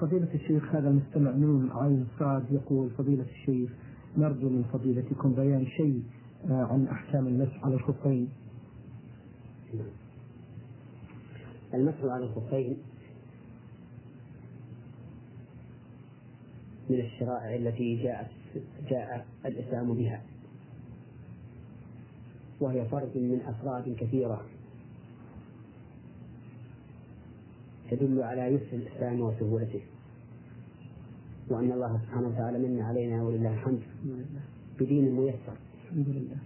فضيلة الشيخ هذا المستمع من عين الصاد يقول فضيلة الشيخ نرجو من فضيلتكم بيان شيء آه، عن أحكام المسح على الخفين. المسح على الخفين من الشرائع التي جاءت جاء الإسلام بها وهي فرد من أفراد كثيرة تدل على يسر الإسلام وسهولته وأن الله سبحانه وتعالى من علينا ولله الحمد. بدين ميسر. الحمد لله.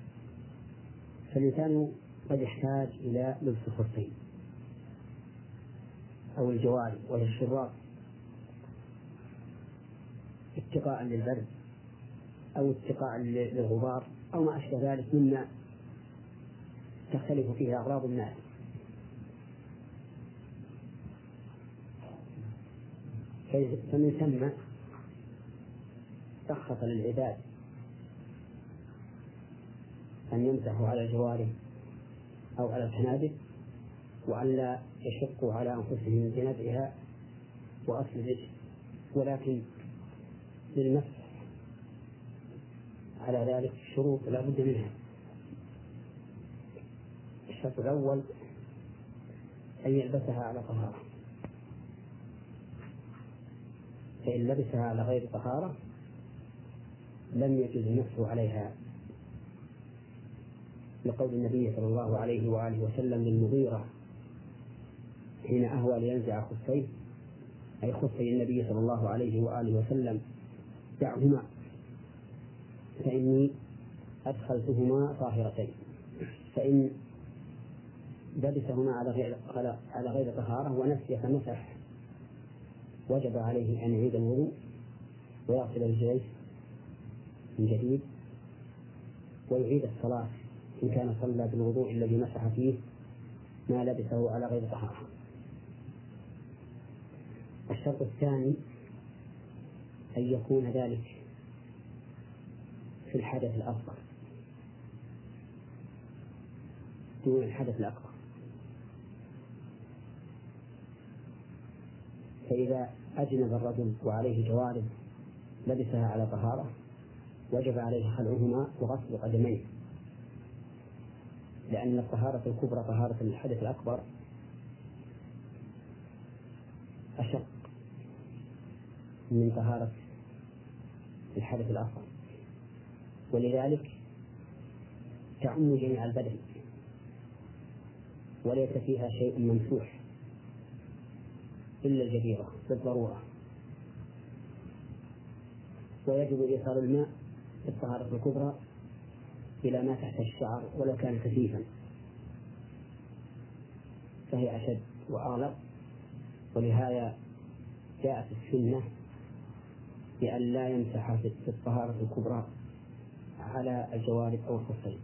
فالإنسان قد يحتاج إلى لبس الخفين أو الجواري وهي الشراب. اتقاء للبرد. أو اتقاء للغبار. أو ما أشبه ذلك مما تختلف فيه أغراض الناس. فمن ثم رخص للعباد أن يمسحوا على الجوارح أو على الكنابل وألا يشقوا على أنفسهم بنزعها وأصل الرجل ولكن للمسح على ذلك شروط لا بد منها. الشرط الأول أن يلبسها على طهارة. فإن لبسها على غير طهارة لم يجوز النفس عليها. لقول النبي صلى الله عليه وآله وسلم للمغيرة حين أهوى لينزع خفيه أي خفي النبي صلى الله عليه وآله وسلم دعهما فإني أدخلتهما طاهرتين. فإن لبسهما على غير على غير طهارة ونسي فمسح وجب عليه أن يعيد الوضوء ويغسل رجليه من جديد ويعيد الصلاة إن كان صلى بالوضوء الذي مسح فيه ما لبسه على غير طهارة. الشرط الثاني أن يكون ذلك في الحدث الأصغر دون الحدث الأكبر. فإذا أجنب الرجل وعليه جوارب لبسها على طهارة وجب عليه خلعهما وغسل قدميه. لأن الطهارة الكبرى طهارة الحدث الأكبر أشق من طهارة الحدث الأصغر. ولذلك تعم جميع البدن وليس فيها شيء ممسوح. إلا الجديرة بالضرورة ويجب إيصال الماء الطهارة الكبرى إلى ما تحت الشعر ولو كان كثيفا فهي أشد وأغلب ولهذا جاءت السنة بأن لا يمسح في الطهارة الكبرى على الجوارب أو الخفين.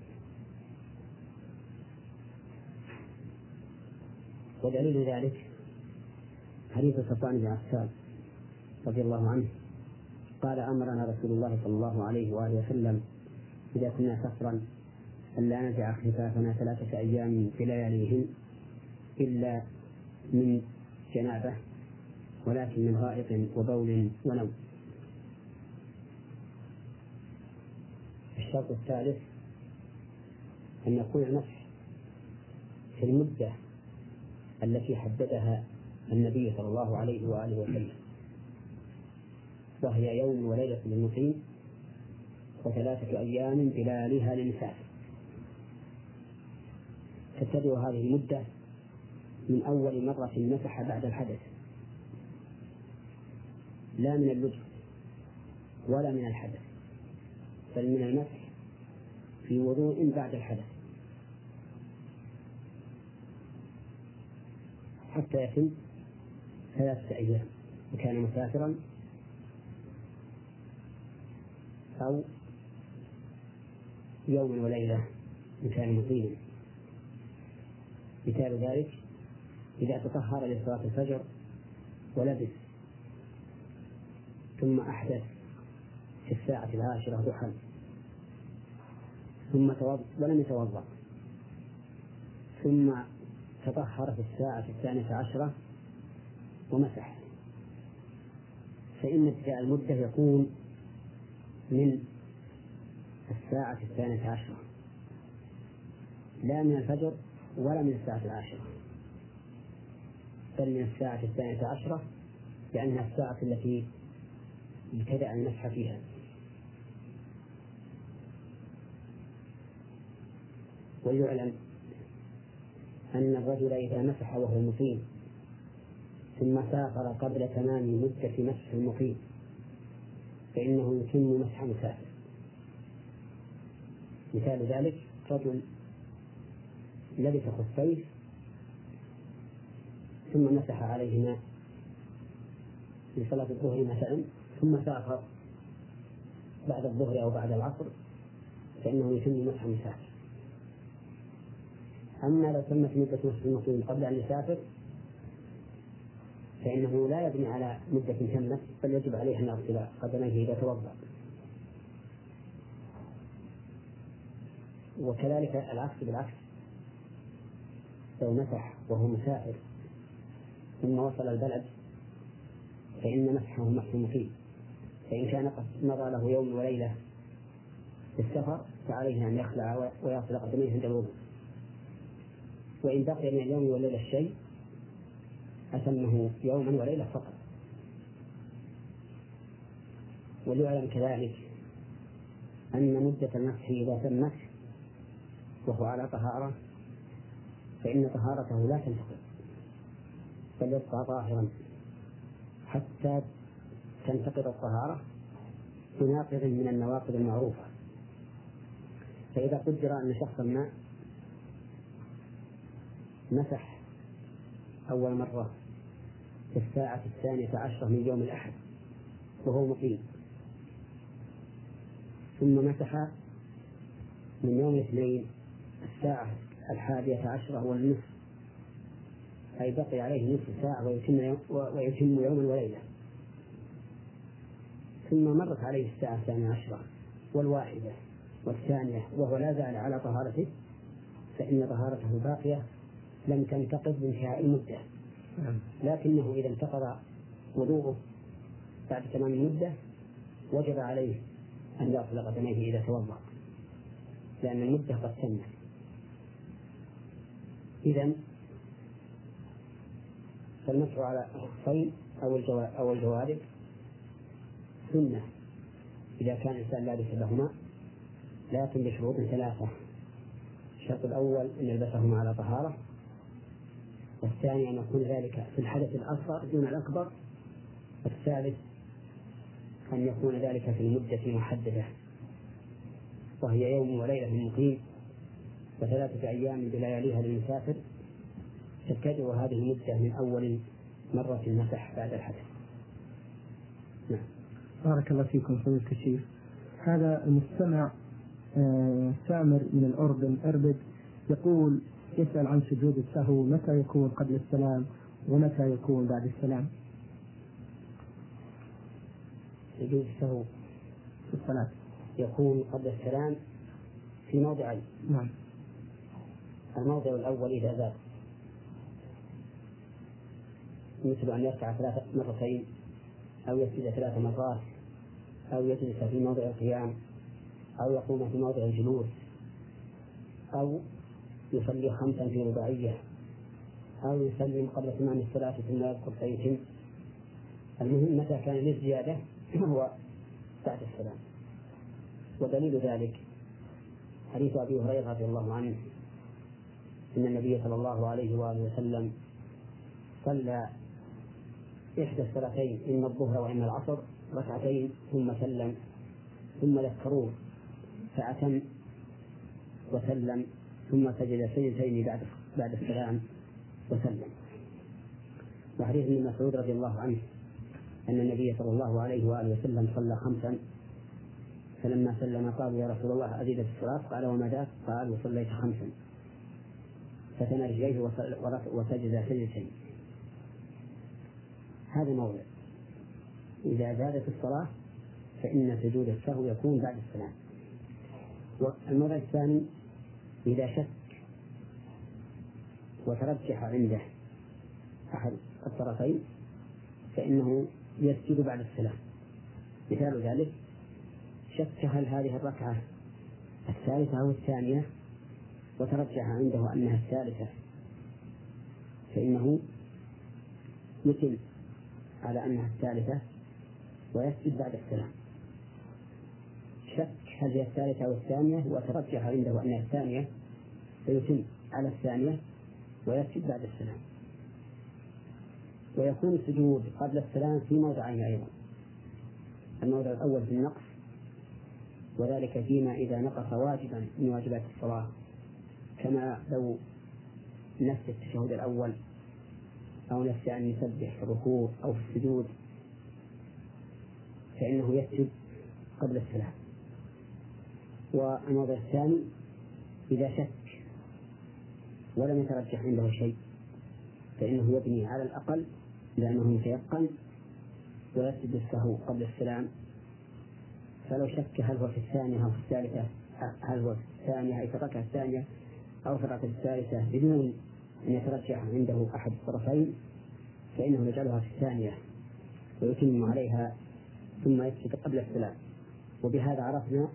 ودليل ذلك حديث صفوان بن عفان رضي الله عنه. قال أمرنا رسول الله صلى الله عليه وآله وسلم إذا كنا سفرا ألا نزع خفافنا ثلاثة أيام بلياليهن إلا من جنابة ولكن من غائط وبول ونوم. الشرط الثالث أن يكون المسح في المدة التي حددها النبي صلى الله عليه وآله وسلم. وهي يوم وليلة للمقيم وثلاثة أيام بلالها للمسافر. تبتدئ هذه المدة من أول مرة مسح بعد الحدث. لا من اللبس ولا من الحدث بل من المسح في وضوء بعد الحدث. حتى يتم ثلاثة أيام وكان مسافرا أو يوما وليلة إن كان مقيما. مثال ذلك إذا تطهر لصلاة الفجر ولبس ثم أحدث في الساعة العاشرة ضحى ثم توضأ ولم يتوضأ ثم تطهر في الساعة الثانية عشرة ومسح. فإن ابتداء المدة يكون من الساعة الثانية عشرة. لا من الفجر ولا من الساعة العاشرة. بل من الساعة الثانية عشرة لأنها الساعة التي ابتدأ المسح فيها. ويعلم أن الرجل إذا مسح وهو مقيم ثم سافر قبل تمام مدة مسح المقيم فإنه يتم مسح مسافر. مثال ذلك رجل لبس خفيه ثم مسح عليهما لصلاة الظهر مثلا ثم سافر بعد الظهر أو بعد العصر فإنه يتم مسح مسافر. أما لو تمت مدة مسح المقيم قبل أن يسافر فإنه لا يبني على مدة تمت بل يجب عليه أن يغسل قدميه إذا توضأ. وكذلك العكس بالعكس. لو مسح وهو مسافر ثم وصل البلد فإن مسحه مسح مقيم. فإن كان قد مضى له يوم وليلة في السفر فعليه أن يخلع ويغسل قدميه عند الوضوء. وإن بقي من اليوم والليلة الشيء أتمه يوما وليلة فقط. وليعلم كذلك أن مدة المسح إذا تمت وهو على طهارة فإن طهارته لا تنتقض بل يبقى طاهرا. حتى تنتقض الطهارة بناقض من النواقض المعروفة. فإذا قدر أن شخصا ما مسح أول مرة في الساعة الثانية عشرة من يوم الأحد وهو مقيم. ثم مسح من يوم الاثنين الساعة الحادية عشرة والنصف. أي بقي عليه نصف ساعة ويتم ويتم يوما وليلة. ثم مرت عليه الساعة الثانية عشرة والواحدة والثانية وهو لا زال على طهارته فإن طهارته باقية لم تنتقض بانتهاء المدة. نعم. لكنه إذا انتقض وضوءه بعد تمام المدة وجب عليه أن يغسل قدميه إذا توضأ لأن المدة قد تمت إذا فالمسح على الخفين أو أو الجوارب سنة. إذا كان الإنسان لابسا لهما لكن بشروط ثلاثة. الشرط الأول أن يلبسهما على طهارة. والثاني أن يكون ذلك في الحدث الأصغر دون الأكبر الثالث أن يكون ذلك في المدة محددة وهي يوم وليلة مقيم وثلاثة أيام بلياليها للمسافر تبتدئ هذه المدة من أول مرة المسح بعد الحدث. نعم. بارك الله فيكم فضيلة الشيخ هذا المستمع آه، سامر من الأردن أربد يقول يسأل عن سجود السهو متى يكون قبل السلام ومتى يكون بعد السلام؟ سجود السهو في الصلاة. يكون قبل السلام في موضعين نعم. الموضع الأول إذا زاد مثل أن يركع ثلاث مرتين أو يسجد ثلاث مرات أو يجلس في موضع القيام أو يقوم في موضع الجلوس أو يصلي خمسا في رباعية. أو يسلم قبل تمام الصلاة ثم يذكر فيتم المهم متى كان للزيادة هو بعد السلام. ودليل ذلك حديث أبي هريرة رضي الله عنه. أن النبي صلى الله عليه وآله وسلم صلى إحدى الصلاتين إما الظهر وإما العصر ركعتين ثم سلم ثم ذكروه فأتم وسلم. ثم سجد سجدتين بعد بعد السلام وسلم. وحديث ابن مسعود رضي الله عنه أن النبي صلى الله عليه وآله وسلم صلى خمسا فلما سلم قالوا يا رسول الله أزيد في الصلاة؟ قال وما ذاك قال وصليت خمسا. فتنى رجليه وسجد سجدتين. هذا موضع. إذا زادت الصلاة فإن سجود السهو يكون بعد السلام. والموضع الثاني إذا شك. وترجح عنده أحد الطرفين فإنه يسجد بعد السلام. مثال ذلك شك هل هذه الركعة الثالثة أو الثانية؟ وترجح عنده أنها الثالثة. فإنه يتم على أنها الثالثة ويسجد بعد السلام. شك هل هي الثالثة أو الثانية وترجح عنده أنها الثانية فيتم على الثانية ويسجد بعد السلام. ويكون السجود قبل السلام في موضعين أيضا. الموضع الأول في النقص وذلك فيما إذا نقص واجبا من واجبات الصلاة. كما لو نسي التشهد الأول أو نسي أن يسبح في الركوع أو في السجود فإنه يسجد قبل السلام. والموضع الثاني إذا شك ولم يترجح عنده شيء فإنه يبني على الأقل لأنه يتيقن ويسجد السهو قبل السلام. فلو شك هل هو في الثانية أو في الثالثة هل هو في الثانية أي في الركعة الثانية أو في الركعة الثالثة بدون أن يترجح عنده أحد الطرفين فإنه يجعلها في الثانية ويتم عليها ثم يسجد قبل السلام. وبهذا عرفنا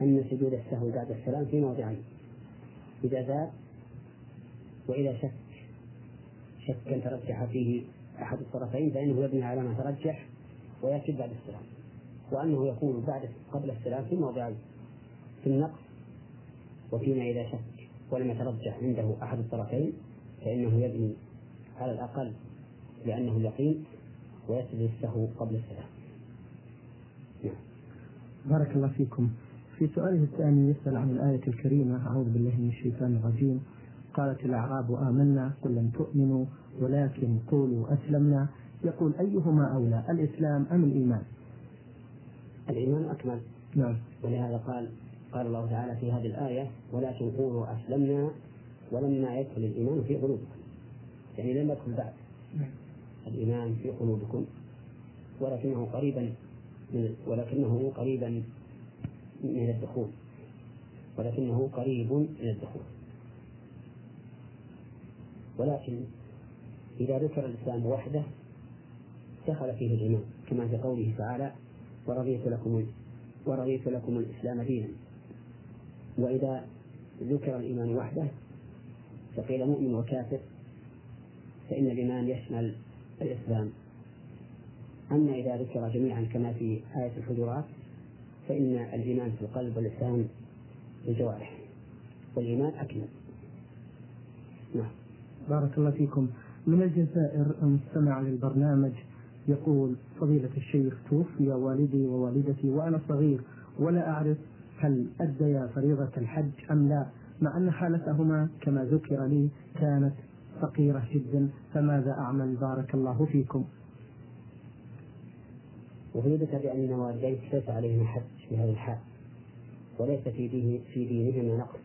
أن سجود السهو بعد السلام في موضعين. إذا زاد وإذا شك شكا ترجح فيه أحد الطرفين فإنه يبني على ما ترجح ويسجد بعد السلام. وأنه يكون بعد قبل السلام في موضعين في النقص وفيما إذا شك ولم يترجح عنده أحد الطرفين فإنه يبني على الأقل لأنه اليقين ويسجد السهو قبل السلام. نعم. بارك الله فيكم. في سؤاله الثاني يسأل عن الآية الكريمة أعوذ بالله من الشيطان الرجيم. قالت الأعراب آمنا قل لم تؤمنوا ولكن قولوا أسلمنا. يقول أيهما أولى الإسلام أم الإيمان؟ الإيمان أكمل. نعم. ولهذا قال قال الله تعالى في هذه الآية ولكن قولوا أسلمنا ولما يدخل الإيمان في قلوبكم. يعني لم يدخل بعد. نعم. الإيمان في قلوبكم ولكنه قريبا من ولكنه قريبا من الدخول ولكنه قريب من الدخول. ولكن إذا ذكر الإسلام وحده دخل فيه الإيمان كما في قوله تعالى ورضيت لكم ورضيت لكم الإسلام دينا. وإذا ذكر الإيمان وحده فقيل مؤمن وكافر فإن الإيمان يشمل الإسلام. أما إذا ذكر جميعا كما في آية الحجرات فإن الإيمان في القلب واللسان والجوارح والإيمان أكمل. نعم. بارك الله فيكم. من الجزائر المستمع للبرنامج يقول فضيلة الشيخ توفي والدي ووالدتي وأنا صغير ولا أعرف هل أديا فريضة الحج أم لا مع أن حالتهما كما ذكر لي كانت فقيرة جدا فماذا أعمل؟ بارك الله فيكم. أفيدك بأن والديك ليس عليهما حج في هذه الحال. وليس في دينه في دينهما نقص.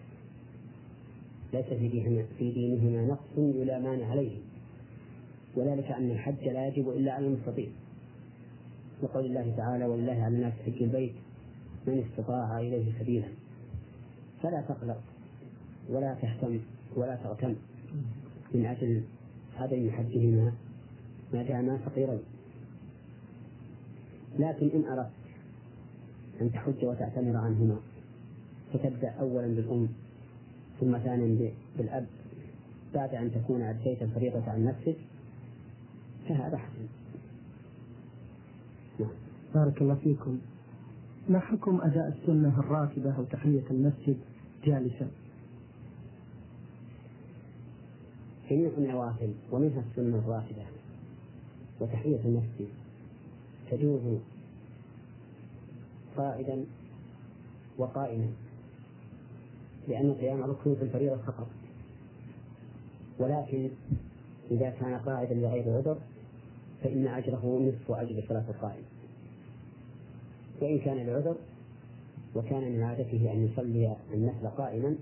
ليس في دينهما في دينهما نقص يلامان عليه. وذلك أن الحج لا يجب إلا على المستطيع. وقول الله تعالى ولله على الناس حج البيت من استطاع إليه سبيلا. فلا تقلق ولا تهتم ولا تغتم. من أجل عدم حجهما ما داما فقيرين. لكن إن أردت أن تحج وتعتمر عنهما فتبدأ أولا بالأم ثم ثانيا بالأب بعد أن تكون أديت الفريضة عن نفسك فهذا حسن نعم. بارك الله فيكم ما حكم أداء السنة الراتبة أو تحية المسجد جالسا؟ جميع النوافل ومنها السنة الراتبة وتحية المسجد تجوز قائدا وقائما لأن القيام ركن في الفريضة فقط. ولكن إذا كان قاعدا لغير عذر فإن أجره نصف أجر صلاة القائم. وإن كان لعذر وكان من عادته أن يصلي النفل قائما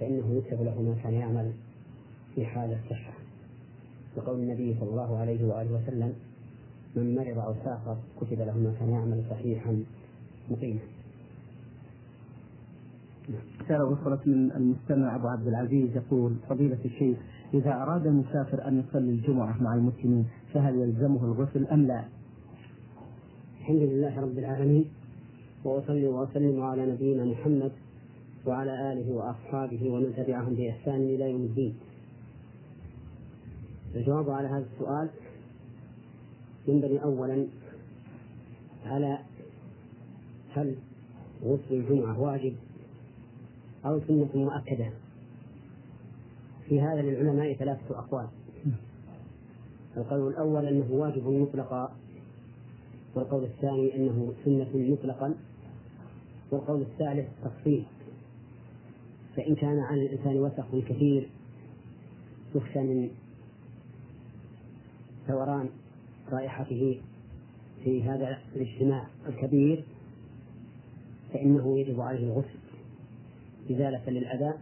فإنه يكتب له ما كان يعمل في حال الصحة. وقول النبي صلى الله عليه وآله وسلم من مرض أو سافر كتب له ما كان يعمل صحيحا مقيما رسالة وصلت من المستمع أبو عبد العزيز يقول فضيلة الشيخ إذا أراد المسافر أن يصلي الجمعة مع المسلمين فهل يلزمه الغسل أم لا؟ الحمد لله رب العالمين وأصلي وأسلم على نبينا محمد وعلى آله وأصحابه ومن تبعهم بإحسان إلى يوم الدين الجواب على هذا السؤال ينبغي أولا على هل غسل الجمعة واجب أو سنة مؤكدة. في هذا للعلماء ثلاثة أقوال. القول الأول أنه واجب مطلقا والقول الثاني أنه سنة مطلقا والقول الثالث تفصيل فإن كان على الإنسان وسخ كثير يخشى من ثوران رائحته في هذا الاجتماع الكبير فإنه يجب عليه الغسل. إزالة للأذى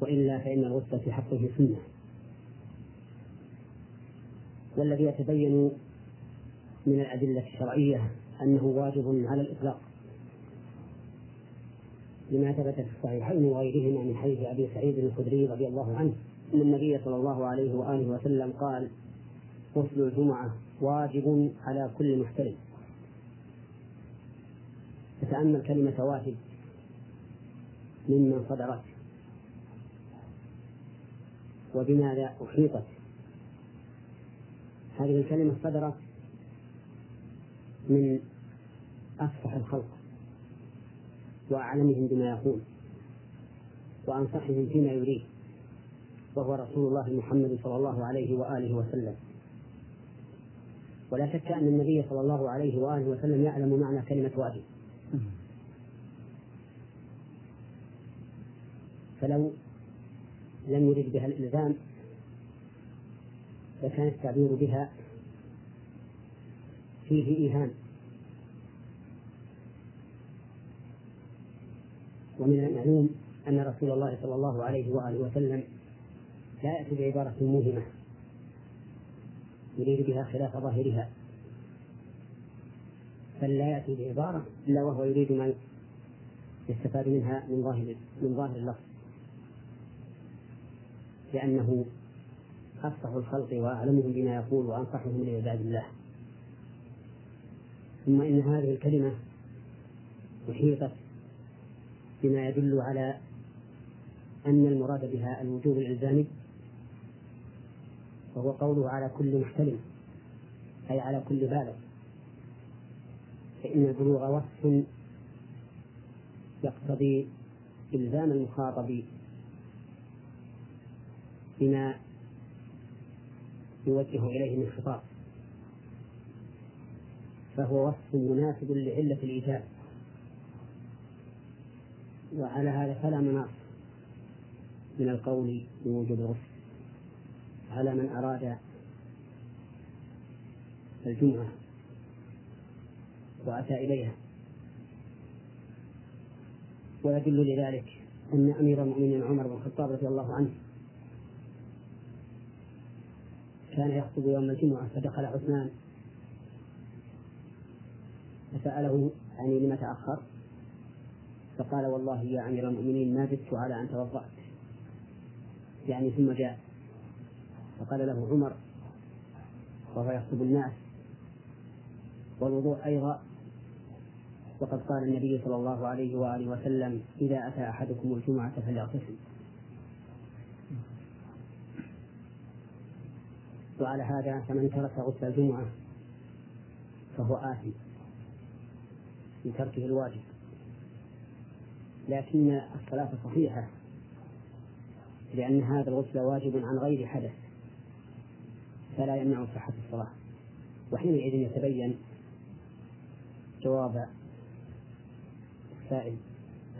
وإلا فإن الغسل في حقه سنة. والذي يتبين من الأدلة الشرعية أنه واجب على الإطلاق. لما ثبت في الصحيحين وغيرهما من حديث أبي سعيد الخدري رضي الله عنه أن النبي صلى الله عليه وآله وسلم قال غسل الجمعة واجب على كل محترم. تتأمل كلمة واجب ممن صدرت وبماذا أحيطت؟ هذه الكلمة صدرت من أفصح الخلق وأعلمهم بما يقول وأنصحهم فيما يريد وهو رسول الله محمد صلى الله عليه وآله وسلم. ولا شك أن النبي صلى الله عليه وآله وسلم يعلم معنى كلمة واجب فلو لم يرد بها الإلزام لكان التعبير بها فيه إيهام. ومن المعلوم أن رسول الله صلى الله عليه وآله وسلم لا يأتي بعبارة موهمة يريد بها خلاف ظاهرها. بل لا يأتي بعبارة إلا وهو يريد ما يستفاد منها من ظاهر من ظاهر اللفظ. لأنه أفصح الخلق وأعلمهم بما يقول وأنصحهم لعباد الله. ثم إن هذه الكلمة أحيطت بما يدل على أن المراد بها الوجوب الإلزامي وهو قوله على كل محتلم أي على كل بالغ. فإن البلوغ وصف يقتضي إلزام المخاطب بما يوجه إليه من خطاب فهو وصف مناسب لعلة الإيجاب. وعلى هذا فلا مناص من القول بوجوب الغسل على من أراد الجمعة. وأتى إليها. ويدل لذلك أن أمير المؤمنين عمر بن الخطاب رضي الله عنه كان يخطب يوم الجمعة فدخل عثمان فسأله يعني لم تأخر فقال والله يا أمير المؤمنين ما زدت على أن توضأت. يعني ثم جاء فقال له عمر وهو يخطب الناس والوضوء أيضا وقد قال النبي صلى الله عليه وآله وسلم إذا أتى أحدكم الجمعة فليغتسل. وعلى هذا فمن ترك غسل الجمعة فهو آثم تركه الواجب. لكن الصلاة صحيحة لأن هذا الغسل واجب عن غير حدث فلا يمنع صحة الصلاة. وحينئذ يتبين جواب السائل.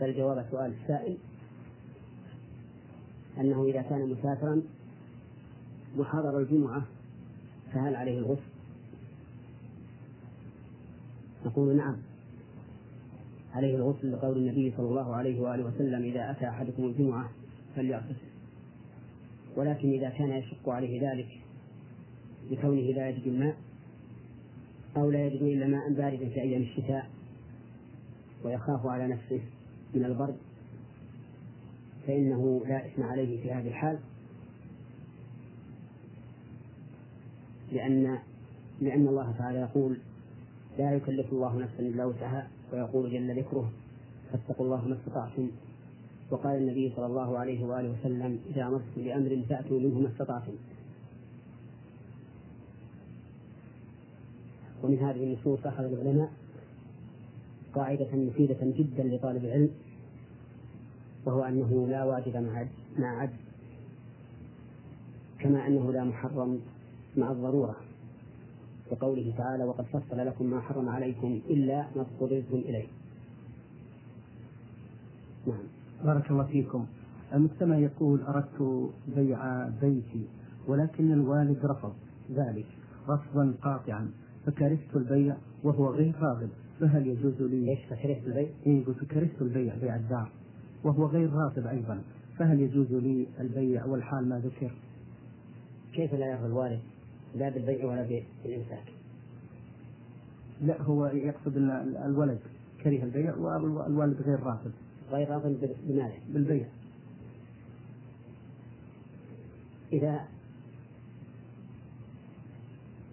بل جواب سؤال السائل أنه إذا كان مسافرا وحضر الجمعة فهل عليه الغسل؟ نقول نعم. عليه الغسل لقول النبي صلى الله عليه وآله وسلم إذا أتى أحدكم الجمعة فليغتسل ولكن إذا كان يشق عليه ذلك لكونه لا يجد الماء أو لا يجد إلا ماء باردا في أيام الشتاء ويخاف على نفسه من البرد فإنه لا إثم عليه في هذه الحال لأن لأن الله تعالى يقول لا يكلف الله نفسا إلا وسعها ويقول جل ذكره فاتقوا الله ما استطعتم وقال النبي صلى الله عليه وآله وسلم إذا أمرتم بأمر فأتوا منه ما استطعتم ومن هذه النصوص أخذ العلماء قاعدة مفيدة جدا لطالب العلم وهو أنه لا واجب مع عجز كما أنه لا محرم مع الضرورة. كقوله تعالى وقد فصل لكم ما حرم عليكم إلا ما اضطررتم إليه. نعم. بارك الله فيكم. المستمع يقول أردت بيع بيتي ولكن الوالد رفض ذلك رفضا قاطعا فكرهت البيع وهو غير راغب. فهل يجوز لي إيش فكرهت البيع؟ اي قلت كرهت البيع بيع الدار وهو غير راغب أيضا فهل يجوز لي البيع والحال ما ذكر؟ كيف لا يرضى الوالد لا بالبيع ولا بالإمساك لا هو يقصد أن الولد كره البيع والوالد غير راغب غير راغب بماذا؟ بالبيع إذا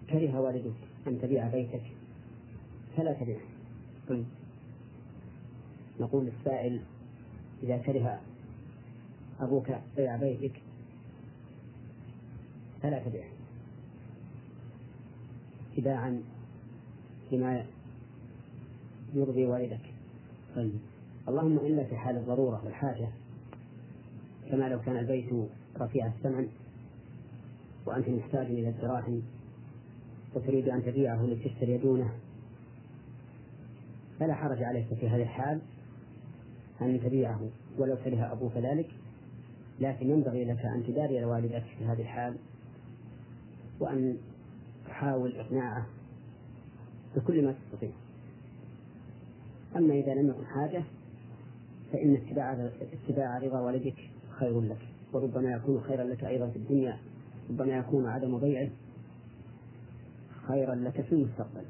كره والدك أن تبيع بيتك فلا تبيعه طيب. نقول للسائل إذا كره أبوك بيع بيتك فلا تبيعه. اتباعا لما يرضي والدك. طيب. اللهم إلا في حال الضرورة والحاجة كما لو كان البيت رفيع الثمن وأنت محتاج إلى الدراهم وتريد أن تبيعه لتشتري دونه فلا حرج عليك في هذه الحال أن تبيعه ولو كره أبوك ذلك لكن ينبغي لك أن تداري والدك في هذه الحال وأن تحاول إقناعه بكل ما تستطيع. أما إذا لم يكن حاجة فإن اتباع اتباع رضا والدك خير لك وربما يكون خيرا لك أيضا في الدنيا ربما يكون عدم بيعه خيرا لك في المستقبل.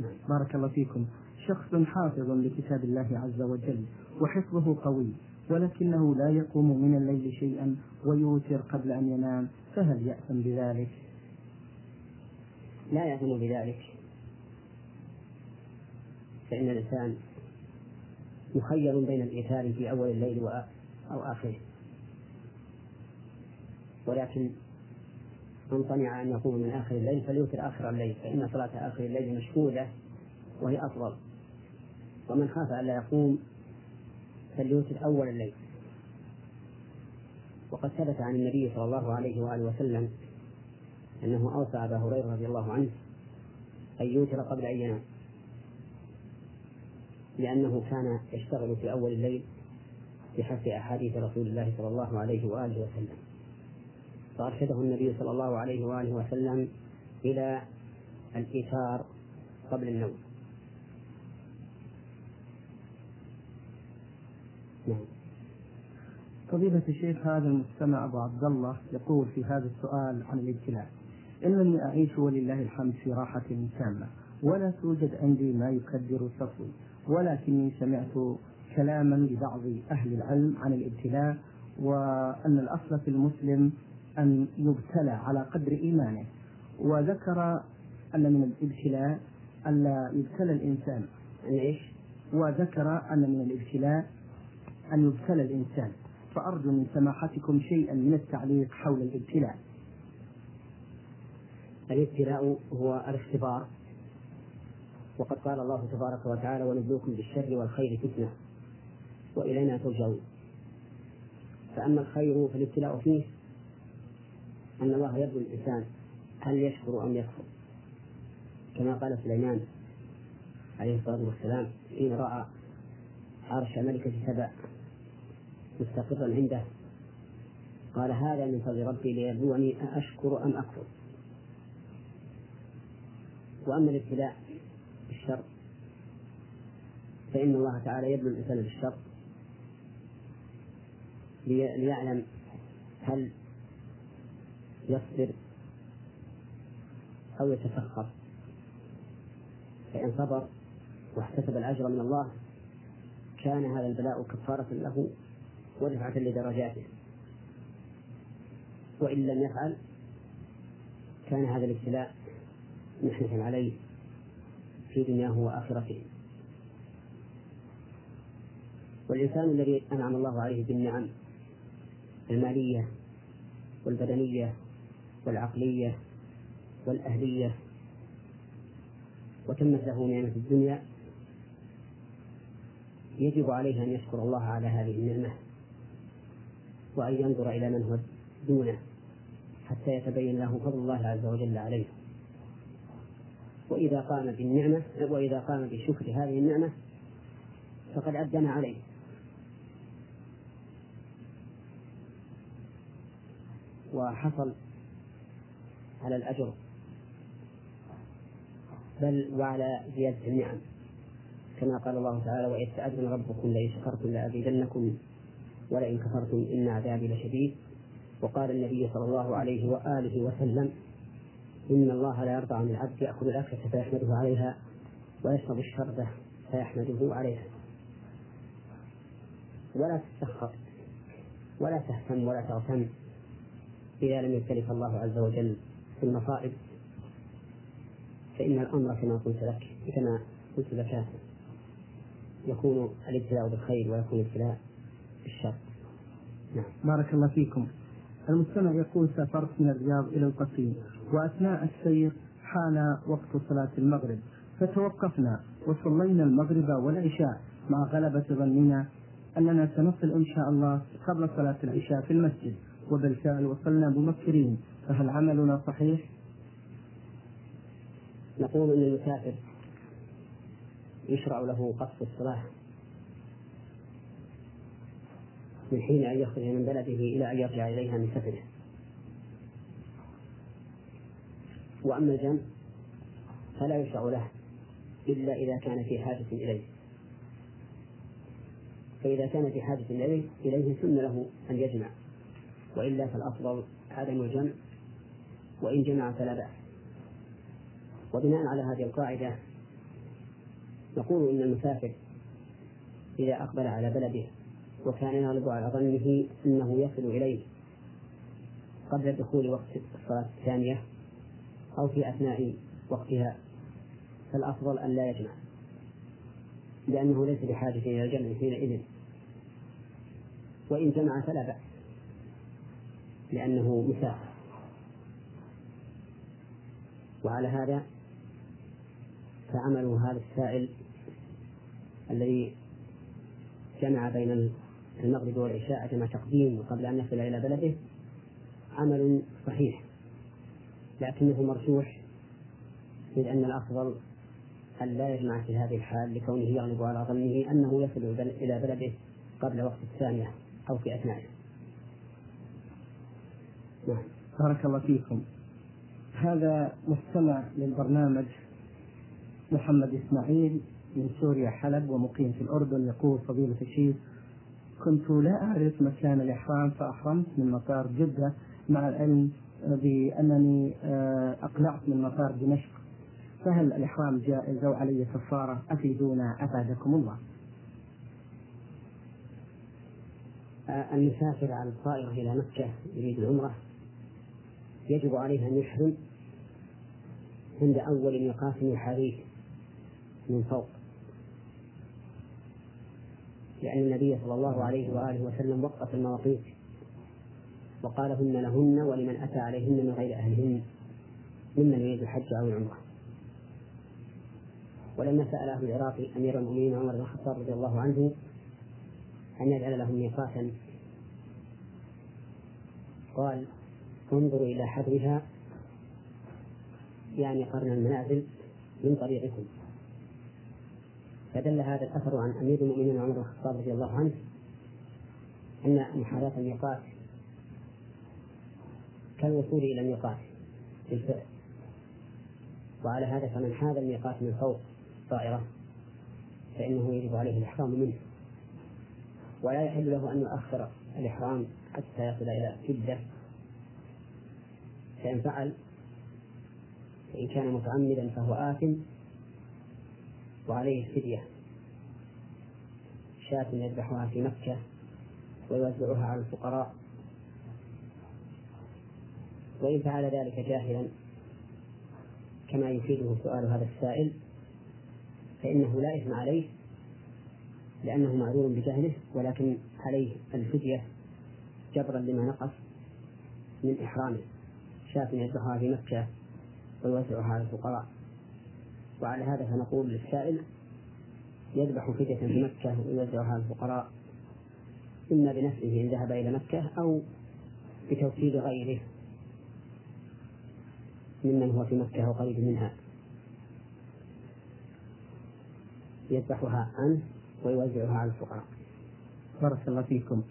نعم. بارك الله فيكم. شخص حافظ لكتاب الله عز وجل وحفظه قوي ولكنه لا يقوم من الليل شيئا ويوتر قبل أن ينام فهل يأثم بذلك؟ لا يأثم بذلك. فإن الإنسان مخير بين الإيثار في أول الليل أو آخره. ولكن من طمع أن يقوم من آخر الليل فليوتر آخر الليل فإن صلاة آخر الليل مشهودة وهي أفضل. ومن خاف ألا يقوم فليوتر أول الليل. وقد ثبت عن النبي صلى الله عليه وآله وسلم أنه أوصى أبا هريرة رضي الله عنه أن يوتر قبل أن ينام لأنه كان يشتغل في أول الليل بحث أحاديث رسول الله صلى الله عليه وآله وسلم. فأرشده النبي صلى الله عليه وآله وسلم إلى الإيثار قبل النوم. نعم فضيلة الشيخ هذا المستمع أبو عبد الله يقول في هذا السؤال عن الابتلاء إنني أعيش ولله الحمد في راحة تامة ولا توجد عندي ما يكدر صفوي ولكني سمعت كلاما لبعض أهل العلم عن الابتلاء وأن الأصل في المسلم أن يبتلى على قدر إيمانه وذكر أن من الابتلاء ألا يبتلى الإنسان إيش؟ وذكر أن من الابتلاء أن يبتلى الإنسان. فأرجو من سماحتكم شيئا من التعليق حول الابتلاء. الابتلاء هو الاختبار. وقد قال الله تبارك وتعالى ونبلوكم بالشر والخير فتنة وإلينا ترجعون. فأما الخير فالابتلاء فيه أن الله يبلو الإنسان هل يشكر أم يكفر. كما قال سليمان عليه الصلاة والسلام حين رأى عرش ملكة سبأ مستقرا عنده. قال هذا من فضل ربي ليبلوني أأشكر أم أكفر. وأما الابتلاء بالشر فإن الله تعالى يبلو الإنسان بالشر ليعلم هل يصبر أو يتسخر فإن صبر واحتسب الأجر من الله كان هذا البلاء كفارة له. ورفعة لدرجاته. وإن لم يفعل كان هذا الابتلاء محنة عليه في دنياه وآخرته. والإنسان الذي أنعم الله عليه بالنعم المالية والبدنية والعقلية والأهلية وتمت له نعمة الدنيا يجب عليه أن يشكر الله على هذه النعمة. وأن ينظر إلى من هو دونه حتى يتبين له فضل الله عز وجل عليه. وإذا قام بالنعمة وإذا قام بشكر هذه النعمة فقد أدى ما عليه. وحصل على الأجر بل وعلى زيادة النعم. كما قال الله تعالى وإذ تأذن ربكم لئن شكرتم لأزيدنكم ولئن كفرتم إن عذابي لشديد. وقال النبي صلى الله عليه وآله وسلم إن الله لا يرضى عن العبد يأكل الأكلة فيحمده عليها ويشرب الشربة فيحمده عليها. ولا تستخف ولا تهتم ولا تغتم إذا لم يبتلك الله عز وجل في المصائب. فإن الأمر كما قلت لك كما قلت لك يكون الابتلاء بالخير ويكون الابتلاء بالشر نعم. بارك الله فيكم. المستمع يقول سافرت من الرياض إلى القصيم وأثناء السير حان وقت صلاة المغرب فتوقفنا وصلينا المغرب والعشاء مع غلبة ظننا أننا سنصل إن شاء الله قبل صلاة العشاء في المسجد. وبالفعل وصلنا مبكرين فهل عملنا صحيح؟ نقول ان المسافر يشرع له قصد الصلاة. من حين أن يخرج من بلده إلى أن يرجع إليها من سفره وأما الجمع فلا يشرع له إلا إذا كان في حاجة إليه. فإذا كان في حاجة إليه إليه سن له أن يجمع. وإلا فالأفضل عدم الجمع وإن جمع فلا بأس. وبناء على هذه القاعدة نقول إن المسافر إذا أقبل على بلده وكان يغلب على ظنه أنه يصل إليه قبل دخول وقت الصلاة الثانية أو في أثناء وقتها فالأفضل أن لا يجمع لأنه ليس بحاجة إلى الجمع حينئذ. وإن جمع فلا بأس لأنه مسافر وعلى هذا فعمل هذا السائل الذي جمع بين المغرب والعشاء جمع تقديم قبل أن يصل إلى بلده عمل صحيح لكنه مرجوح إذ أن الأفضل أن لا يجمع في هذه الحال لكونه يغلب على ظنه أنه يصل إلى بلده قبل وقت الثانية أو في أثنائه. نعم. بارك الله فيكم. هذا مستمع للبرنامج محمد إسماعيل من سوريا حلب ومقيم في الأردن يقول فضيلة الشيخ كنت لا أعرف مكان الإحرام فأحرمت من مطار جدة مع العلم بأنني آه، أقلعت من مطار دمشق. فهل الإحرام جائز أو علي كفارة؟ أفيدونا أفادكم الله. آه، المسافر على الطائرة إلى مكة يريد العمرة. يجب عليه أن يحرم عند أول ميقات يحاذيه من فوق. لأن النبي صلى الله عليه وآله وسلم وقف المواقيت وقال هن لهن ولمن أتى عليهن من غير أهلهن ممن يريد الحج أو العمرة. ولما سأل أهل العراق أمير المؤمنين عمر بن الخطاب رضي الله عنه أن يجعل لهم ميقاتا قال انظروا إلى حذرها يعني قرن المنازل من طريقكم. فدل هذا الأثر عن أمير المؤمنين عمر بن الخطاب رضي الله عنه أن محاذاة الميقات كالوصول إلى الميقات بالفعل وعلى هذا فمن حاذ الميقات من فوق طائرة فإنه يجب عليه الإحرام منه. ولا يحل له أن يؤخر الإحرام حتى يصل إلى جدة فإن فعل فإن كان متعمدا فهو آثم. وعليه فدية. شاة يذبحها في مكة ويوزعها على الفقراء. وإن فعل ذلك جاهلا كما يفيده سؤال هذا السائل فإنه لا إثم عليه لأنه معذور بجهله ولكن عليه الفدية جبرا لما نقص من إحرامه. شاة يذبحها في مكة ويوزعها على الفقراء. وعلى هذا فنقول للسائل يذبح فدية في مكة ويوزعها على الفقراء. إما بنفسه إن ذهب إلى مكة أو بتوكيد غيره ممن هو في مكة أو قريب منها. يذبحها عنه ويوزعها على الفقراء. بارك الله فيكم.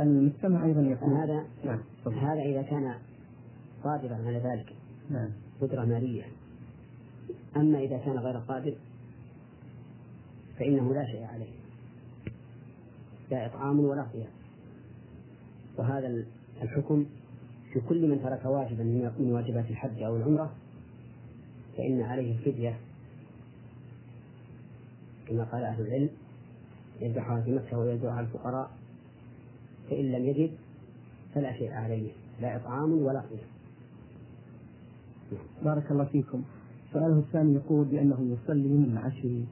المستمع أيضا يقول هذا نعم هذا إذا كان قادرا على ذلك. نعم. قدرة مالية. أما إذا كان غير قادر فإنه لا شيء عليه لا إطعام ولا صيام. وهذا الحكم في كل من ترك واجبا من واجبات الحج أو العمرة فإن عليه الفدية كما قال أهل العلم يذبحها في مكة على الفقراء فإن لم يجد فلا شيء عليه لا إطعام ولا صيام. بارك الله فيكم. سؤاله الثاني يقول بأنه يصلي من عشر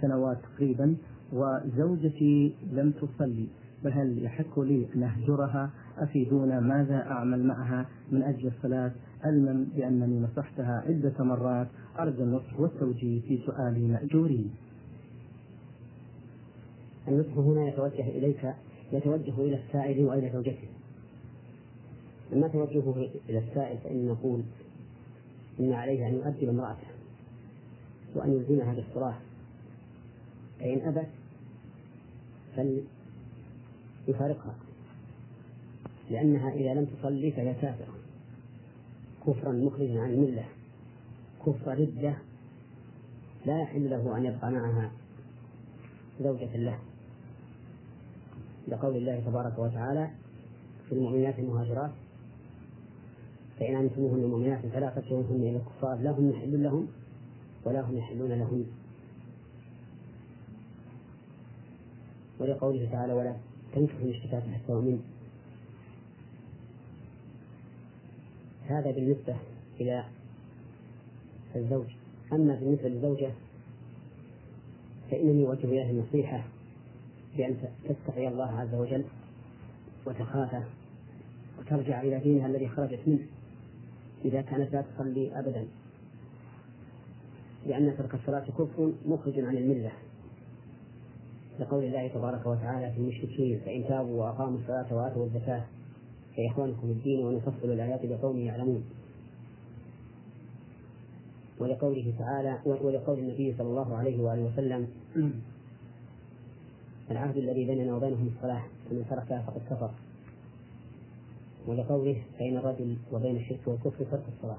سنوات تقريبا وزوجتي لم تصلي. فهل يحق لي أن أهجرها؟ أفيدونا؟ ماذا أعمل معها؟ من أجل الصلاة علما بأنني نصحتها عدة مرات. أرجو النصح والتوجيه في سؤالي مأجورين. النصح هنا يتوجه إليك يتوجه إلى السائل وإلى زوجته. أما توجهه إلى السائل فإن نقول إن عليه أن يؤدب امرأته وأن يلزمها بالصلاة فإن أبت فليفارقها لأنها إذا لم تصلي فهي كافرة. كفرا مخرجا عن الملة. كفر ردة لا يحل له أن يبقى معها زوجة له. لقول الله تبارك وتعالى في المؤمنات المهاجرات فإن علمتموهن مؤمنات فلا ترجعوهن إلى الكفار لا هم يحل لهم ولا هم يحلون لهن ولقوله تعالى ولا تنكحوا المشركات حتى يؤمن. هذا بالنسبة إلى الزوج. أما بالنسبة للزوجة فإنني أوجه إليها النصيحة بأن تتقي الله عز وجل وتخافه وترجع إلى دينها الذي خرجت منه. إذا كانت لا تصلي أبدا. لأن ترك الصلاة كفر مخرج عن الملة. لقول الله تبارك وتعالى في المشركين فإن تابوا وأقاموا الصلاة وآتوا الزكاة فإخوانكم الدين ونفصل الآيات لقوم يعلمون. ولقوله تعالى ولقول النبي صلى الله عليه وآله وسلم العهد الذي بيننا وبينهم الصلاة فمن تركها فقد كفر. ولقوله بين الرجل وبين الشرك والكفر ترك الصلاة.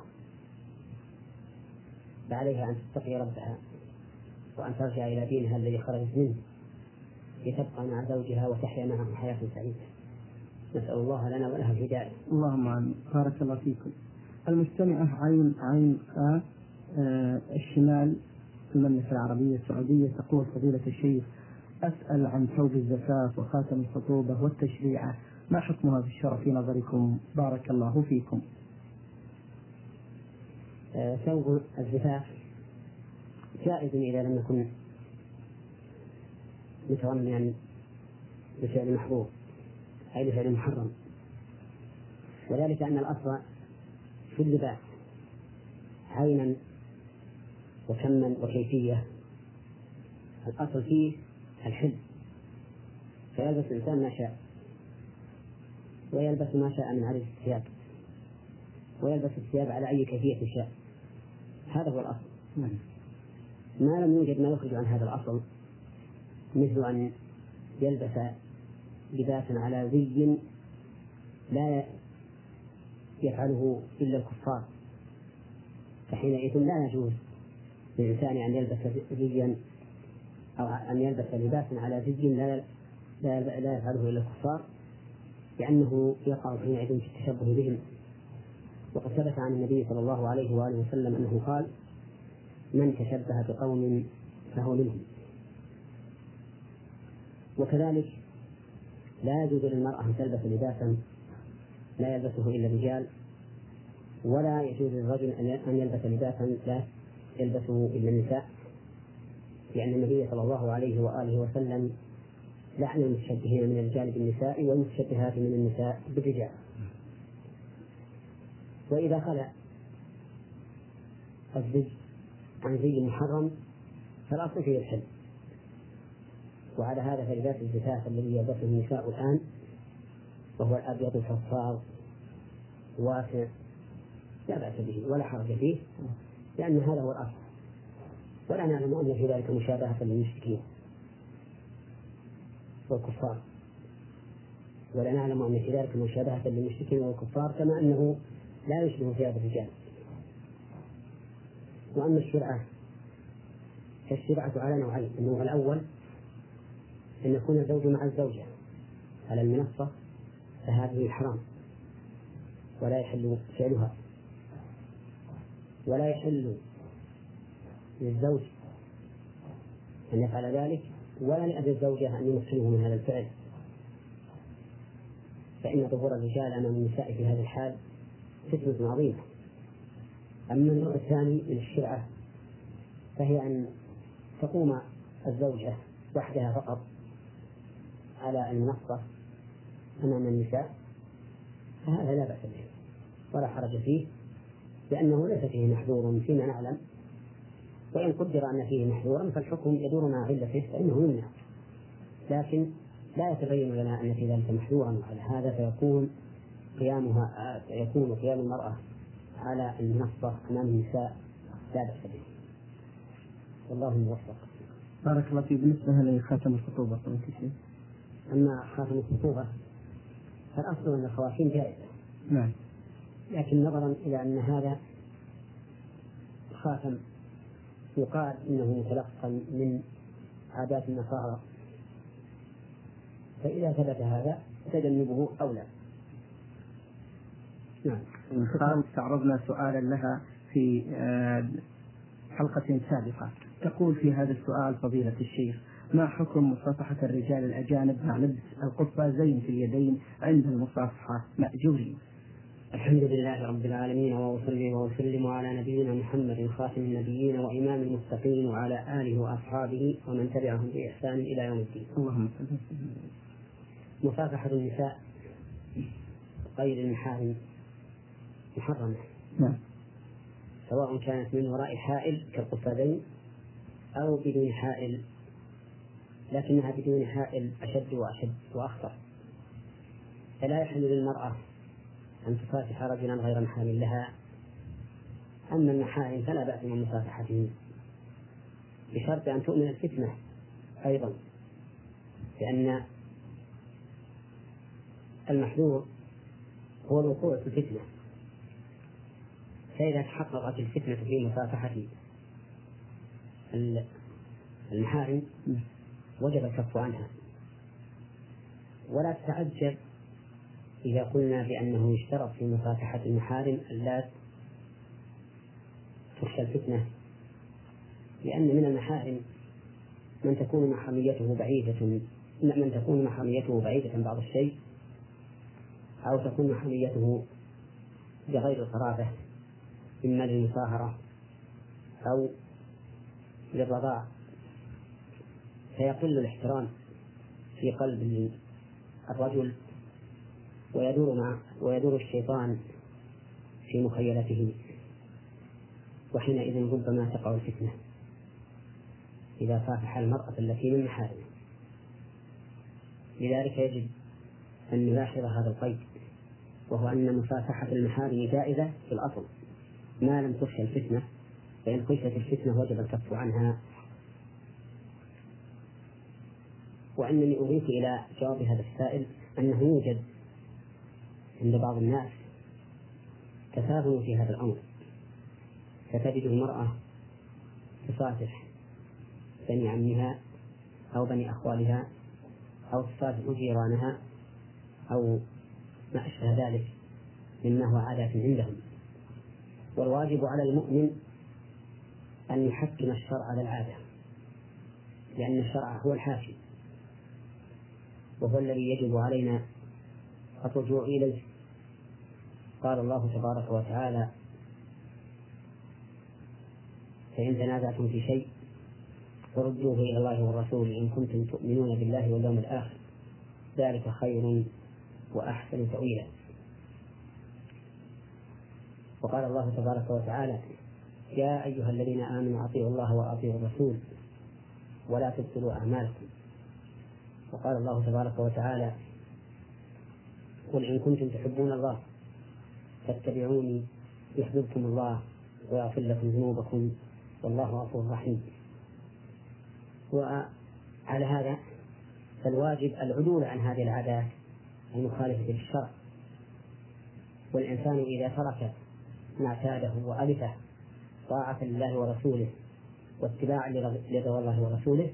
فعليها أن تتقي ربها وأن ترجع إلى دينها الذي خرجت منه لتبقى مع زوجها وتحيا معه حياة سعيدة. نسأل الله لنا ولها الهداية. اللهم آمين. بارك الله فيكم. المستمعة عين عين آه الشمال في المملكة العربية السعودية تقول فضيلة الشيخ أسأل عن ثوب الزفاف وخاتم الخطوبة والتشريعة. ما حكمها في الشرع في نظركم؟ بارك الله فيكم. ثوب الزفاف جائز إذا لم يكن متضمنا بفعل محظور أي بفعل محرم. وذلك أن الأصل في اللباس عينا وكما وكيفية. الأصل فيه الحل فيلبس الإنسان ما شاء. ويلبس ما شاء من عدد الثياب. ويلبس الثياب على أي كيفية شاء. هذا هو الأصل. نعم. ما لم يوجد ما يخرج عن هذا الأصل مثل أن يلبس لباسا على زي لا يفعله إلا الكفار. فحينئذ لا يجوز للإنسان أن يلبس زيا أو أن يلبس لباسا على زي لا لا, لا يفعله إلا الكفار. لأنه يقع حينئذ في التشبه بهم. وقد ثبت عن النبي صلى الله عليه وآله وسلم أنه قال من تشبه بقوم فهو منهم. وكذلك لا يجوز للمرأة أن تلبس لباسا لا يلبسه إلا الرجال ولا يجوز للرجل أن يلبس لباسا لا يلبسه إلا النساء لأن النبي صلى الله عليه وآله وسلم لعن المتشبهين من الرجال بالنساء والمتشبهات من النساء بالرجال. وإذا خلع الزج عن زي محرم فالأصل فيه الحل. وعلى هذا فلباس الزفاف الذي يلبسه النساء الآن وهو الأبيض الحفاظ واسع لا بأس به ولا حرج فيه لأن هذا هو الأصل. ولا نعلم أن في ذلك مشابهة للمشركين. والكفار. ولا نعلم أن في ذلك مشابهة للمشركين والكفار كما أنه لا يشبه ثياب الرجال. وأما الشرعة فالشرعة على نوعين. النوع الأول أن يكون الزوج مع الزوجة على المنصة فهذه حرام. ولا يحل فعلها. ولا يحل للزوج أن يفعل ذلك ولا لأبي الزوجة أن يمكنه من هذا الفعل. فإن ظهور الرجال أمام النساء في هذا الحال فتنة عظيمة. أما النوع الثاني من الشرعة فهي أن تقوم الزوجة وحدها فقط على المنصة أمام النساء فهذا لا بأس به ولا حرج فيه لأنه ليس فيه محذور فيما نعلم. وإن قدر أن فيه محذورا فالحكم يدور مع علته فإنه يمنع. لكن لا يتبين لنا أن في ذلك محذورا وعلى هذا فيكون قيامها يكون قيام المرأة على المنصة أمام النساء لا بأس به. والله الموفق بارك الله فيك. بالنسبة لخاتم الخطوبة؟ أما خاتم الخطوبة فالأصل أن الخواتيم جائزة. نعم. لكن نظرا إلى أن هذا خاتم يقال إنه متلقى من عادات النصارى. فإذا ثبت هذا تجنبه أولى نعم. استعرضنا سؤالا لها في آه، حلقة سابقة. تقول في هذا السؤال فضيلة الشيخ ما حكم مصافحة الرجال الأجانب مع لبس القفازين في اليدين عند المصافحة مأجورين؟ الحمد لله رب العالمين وأصلي وأسلم على نبينا محمد خاتم النبيين وإمام المتقين وعلى آله وأصحابه ومن تبعهم بإحسان إلى يوم الدين. اللهم مصافحة النساء غير المحارم محرمة. نعم. سواء كانت من وراء حائل كالقفازين أو بدون حائل لكنها بدون حائل أشد وأشد وأخطر فلا يحل للمرأة أن تصافح رجلا غير محارم لها. أما المحارم فلا بأس من مصافحته بشرط أن تؤمن الفتنة أيضا لأن المحذور هو الوقوع في الفتنة. فإذا تحققت الفتنة في مصافحة المحارم وجب الكف عنها. ولا تتعجب إذا قلنا بأنه يشترط في مصافحة المحارم ألا تخشى الفتنة لأن من المحارم من تكون محرميته بعيدة من تكون محرميته بعيدة بعض الشيء أو تكون محرميته بغير القرابة إما للمصاهرة أو للرضاع. فيقل الاحترام في قلب الرجل ويدور مع ويدور الشيطان في مخيلته وحينئذ ربما تقع الفتنة إذا صافح المرأة التي من محارمه. لذلك يجب أن نلاحظ هذا القيد وهو أن مصافحة المحارم جائزة في الأصل. ما لم تخشى الفتنة فإن خشيت الفتنة وجب الكف عنها. وأنني أضيف إلى جواب هذا السائل أنه يوجد عند بعض الناس تساهل في هذا الأمر. فتجد المرأة تصافح بني عمها أو بني أخوالها أو تصافح جيرانها أو ما أشبه ذلك مما هو عادة عندهم. والواجب على المؤمن أن يحكم الشرع على العادة لأن الشرع هو الحاكم وهو الذي يجب علينا الرجوع إليه. قال الله تبارك وتعالى فإن تنازعتم في شيء فردوه إلى الله والرسول إن كنتم تؤمنون بالله واليوم الآخر ذلك خير وأحسن تأويلا. وقال الله تبارك وتعالى يا أيها الذين آمنوا أطيعوا الله وأطيعوا الرسول ولا تبطلوا أعمالكم. وقال الله تبارك وتعالى قل إن كنتم تحبون الله فاتبعوني يحببكم الله ويغفر لكم ذنوبكم. والله غفور رحيم. وعلى هذا فالواجب العدول عن هذه العادات المخالفة للشرع. والإنسان إذا ترك ما اعتاده وألفه طاعة لله ورسوله واتباعا لرضا الله ورسوله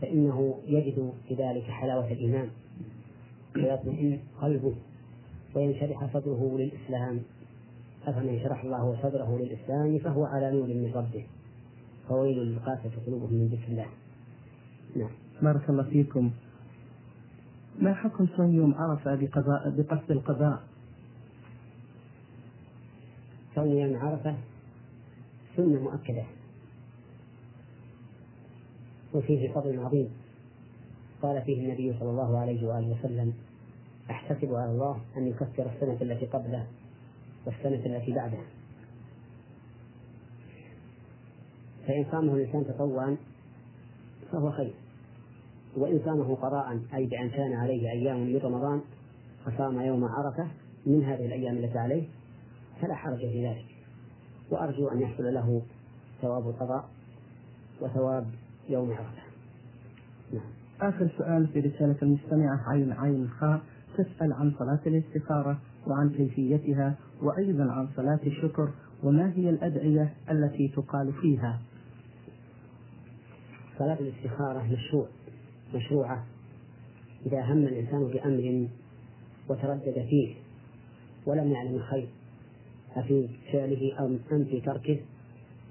فإنه يجد في ذلك حلاوة الإيمان. ويطمئن قلبه. وينشرح صدره للإسلام أفمن شرح الله صدره للإسلام فهو على نور من ربه. فويل للقاسية قلوبهم من ذكر الله. نعم. بارك الله فيكم. ما حكم صوم يوم عرفة بقضاء بقصد القضاء؟ صوم يوم عرفة سنة مؤكدة. وفيه فضل عظيم. قال فيه النبي صلى الله عليه وآله وسلم أحتسب على الله أن يكفر السنة التي قبله والسنة التي بعده. فإن صامه الإنسان تطوعا فهو خير. وإن صامه قضاء أي بأن كان عليه أيام من رمضان فصام يوم عرفة من هذه الأيام التي عليه فلا حرج في ذلك. وأرجو أن يحصل له ثواب القضاء وثواب يوم عرفة. نعم. آخر سؤال في رسالة المستمعة عين عين خاء. تسأل عن صلاة الاستخارة وعن كيفيتها وأيضا عن صلاة الشكر وما هي الأدعية التي تقال فيها. صلاة الاستخارة مشروع مشروعة. إذا هم الإنسان بأمر وتردد فيه ولم يعلم الخير أفي فعله أم في تركه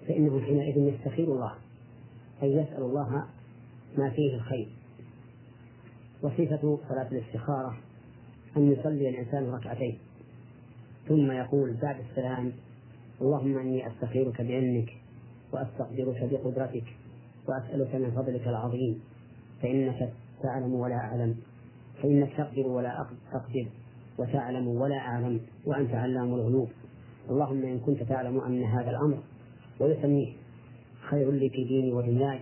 فإنه حينئذ يستخير الله أي يسأل الله ما فيه الخير. وصفة صلاة الاستخارة أن يصلي الإنسان ركعتين. ثم يقول بعد السلام اللهم إني أستخيرك بعلمك وأستقدرك بقدرتك وأسألك من فضلك العظيم فإنك تعلم ولا أعلم فإنك تقدر ولا أقدر وتعلم ولا أعلم وأنت علام الغيوب. اللهم إن كنت تعلم أن هذا الأمر ويسميه خير لي في ديني ودنياي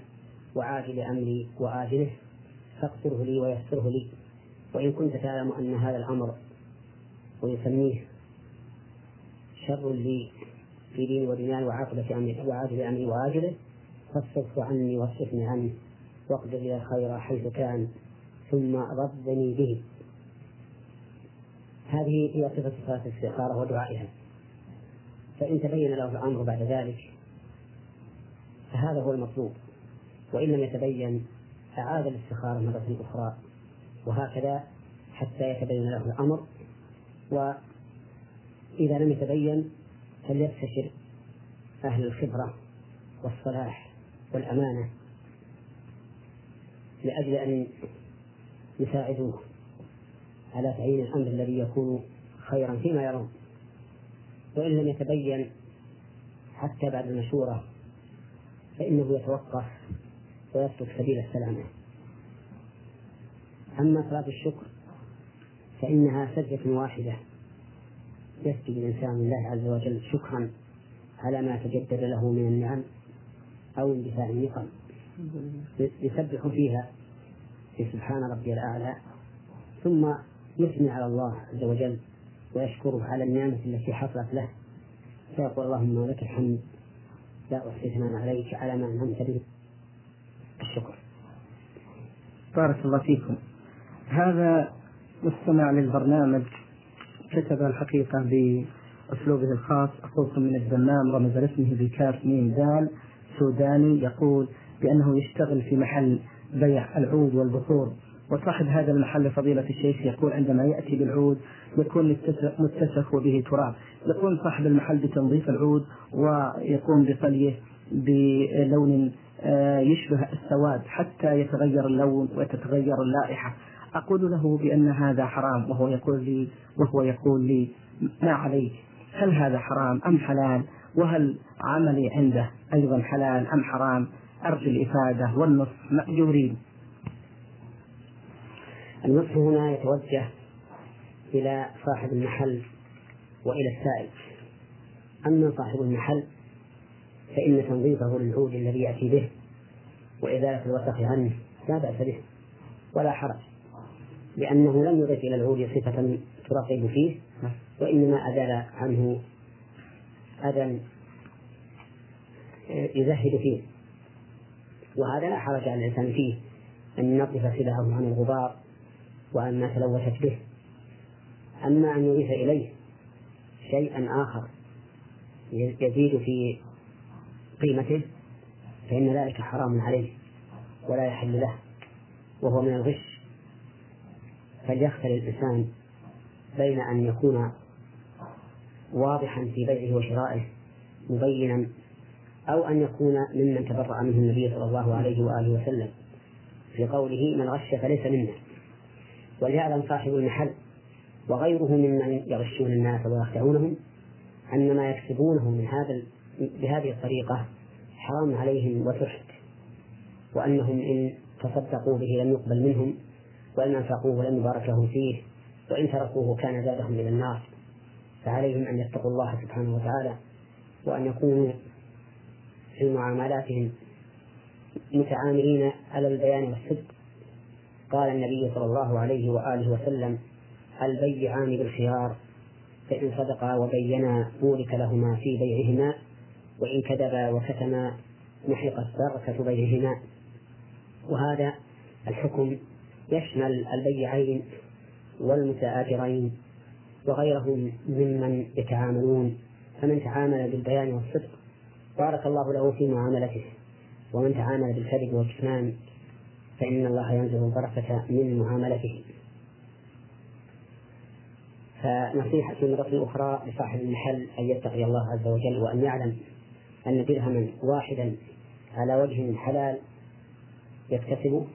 وعاجل أمري وآجله فاغفره لي ويسره لي. وإن كنت تعلم أن هذا الأمر ويسميه شر لي في ديني ودنياي وعاقبة أمري وعاجل أمري وآجله فاصرف عني واصرفني عنه واقدر لي الخير حيث كان ثم ردني به. هذه هي صفة صلاة الاستخارة ودعائها. فإن تبين له الأمر بعد ذلك فهذا هو المطلوب. وإن لم يتبين أعاد الاستخارة مرة أخرى. وهكذا حتى يتبين له الأمر. وإذا لم يتبين فليستشر أهل الخبرة والصلاح والأمانة لأجل أن يساعدوه على تعيين الأمر الذي يكون خيرا فيما يرون. وإن لم يتبين حتى بعد المشورة فإنه يتوقف ويسلك سبيل السلامة. أما صلاة الشكر فإنها سجدة واحدة يسجد الإنسان لله عز وجل شكرا على ما تجدد له من النعم أو اندفاع النقم. يسبح فيها في سبحان ربي الأعلى ثم يثني على الله عز وجل ويشكره على النعمة التي حصلت له. فيقول اللهم لك الحمد لا أحصي ثناء عليك على ما أنعمت به. الشكر. بارك الله فيكم. هذا مستمع للبرنامج كتب الحقيقة بأسلوبه الخاص. أخوكم من الدمام رمز اسمه بكاف ميم دال سوداني يقول بأنه يشتغل في محل بيع العود والبخور. وصاحب هذا المحل فضيلة الشيخ يقول عندما يأتي بالعود يكون متسخ وبه تراب. يقوم صاحب المحل بتنظيف العود ويقوم بطليه بلون آه، يشبه السواد حتى يتغير اللون وتتغير اللائحة. أقول له بأن هذا حرام وهو يقول لي وهو يقول لي ما عليك هل هذا حرام أم حلال؟ وهل عملي عنده أيضا حلال أم حرام؟ أرجو الإفادة والنصف مأجورين. النصح هنا يتوجه إلى صاحب المحل وإلى السائل. أما صاحب المحل فإن تنظيفه للعود الذي يأتي به وإزالة الوسخ عنه لا بأس به ولا حرج. لأنه لم يضف إلى العود صفة ترقب فيه وإنما أزال عنه أذى يزهد فيه. وهذا لا حرج على الإنسان فيه أن ينظف سلعه عن الغبار وعن ما تلوثت به. أما أن يضيف إليه شيئا آخر يزيد في قيمته فإن ذلك حرام عليه ولا يحل له وهو من الغش. فليختر الإنسان بين أن يكون واضحا في بيعه وشرائه مبينا أو أن يكون ممن تبرأ منه النبي صلى الله عليه وآله وسلم. في قوله من غش فليس منا وليعلم صاحب المحل وغيره ممن يغشون الناس ويخدعونهم أن ما يكسبونه من هذا بهذه الطريقة حرام عليهم وسحت وأنهم إن تصدقوا به لم يقبل منهم وإن أنفقوه لم يبارك لهم فيه وإن تركوه كان زادهم إلى النار. فعليهم أن يتقوا الله سبحانه وتعالى وأن يكونوا في معاملاتهم متعاملين على البيان والصدق. قال النبي صلى الله عليه وآله وسلم البيعان بالخيار فإن صدقا وبينا بورك لهما في بيعهما وإن كذبا وكتما محقت بركة بيعهما. وهذا الحكم يشمل البيعين والمتآجرين وغيرهم ممن يتعاملون. فمن تعامل بالبيان والصدق بارك الله له في معاملته ومن تعامل بالكذب والكتمان فإن الله ينزل البركة من معاملته. فنصيحة مرة أخرى لصاحب المحل أن يتقي الله عز وجل وأن يعلم أن درهما واحدا على وجه حلال يكتسبه.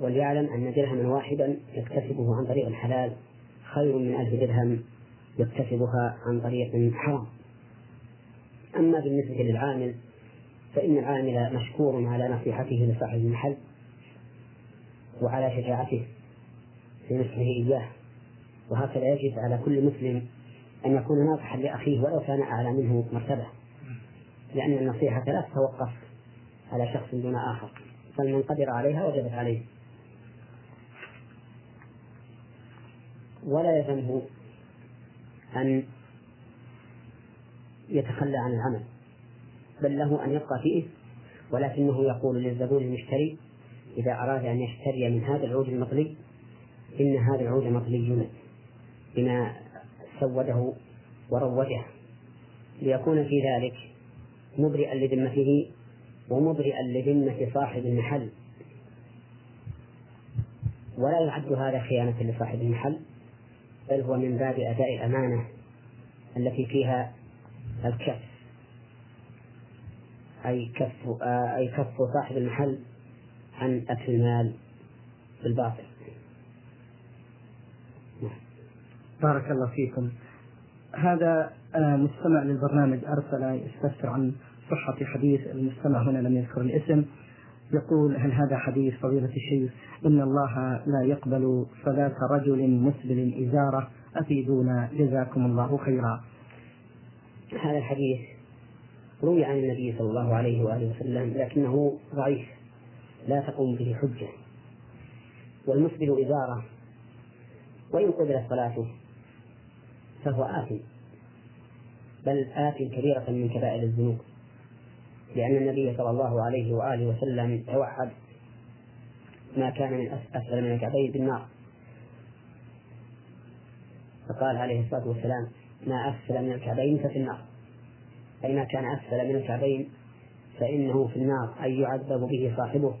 وليعلم أن درهما واحدا يكتسبه عن طريق الحلال خير من ألف درهم يكتسبها عن طريق حرام. أما بالنسبة للعامل فإن العامل مشكور على نصيحته لصاحب المحل وعلى شجاعته في نصحه إياه. وهكذا يجب على كل مسلم أن يكون ناصحا لأخيه ولو كان أعلى منه مرتبة لأن النصيحة لا تتوقف على شخص دون آخر. بل من قدر عليها وجبت عليه. ولا يلزمه أن يتخلى عن العمل بل له أن يبقى فيه ولكنه يقول للزبون المشتري إذا أراد أن يشتري من هذا العود المطلي إن هذا العود مطلي بما سوده وروجه ليكون في ذلك مبرئا لذمته ومبرئا لذمة صاحب المحل. ولا يعد هذا خيانة لصاحب المحل بل هو من باب أداء الأمانة التي فيها الكف. أي كف أي كف صاحب المحل عن أكل المال بالباطل. بارك الله فيكم. هذا آه، مستمع للبرنامج أرسل يستفسر عن صحة حديث المستمع هنا لم يذكر الاسم يقول هل هذا حديث فضيلة الشيخ؟ إن الله لا يقبل صلاة رجل مسبل إزارة أفيدونا جزاكم الله خيرا. هذا الحديث روي عن النبي صلى الله عليه وآله وسلم لكنه ضعيف لا تقوم به حجة. والمسبل إزارة وإن قبلت صلاته فهو آثم بل آثم كبيرة من كبائر الذنوب. لأن النبي صلى الله عليه وآله وسلم توعد ما كان من أسفل من الكعبين بالنار. فقال عليه الصلاة والسلام ما أسفل من الكعبين ففي النار. أي ما كان أسفل من الكعبين فإنه في النار أي يعذب به صاحبه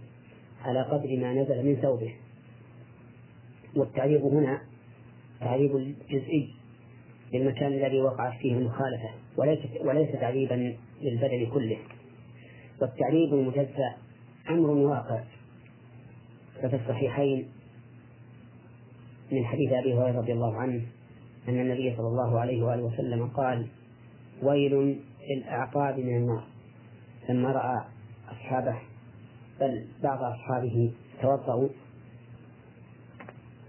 على قدر ما نزل من ثوبه. والتعذيب هنا تعذيب الجزئي للمكان الذي وقعت فيه المخالفة وليس وليس تعذيبا للبدن كله. والتعذيب المجزأ أمر واقع. ففي الصحيحين من حديث أبي هريرة رضي الله عنه أن النبي صلى الله عليه وآله وسلم قال ويل للأعقاب من النار. لما رأى أصحابه بل بعض أصحابه توضأوا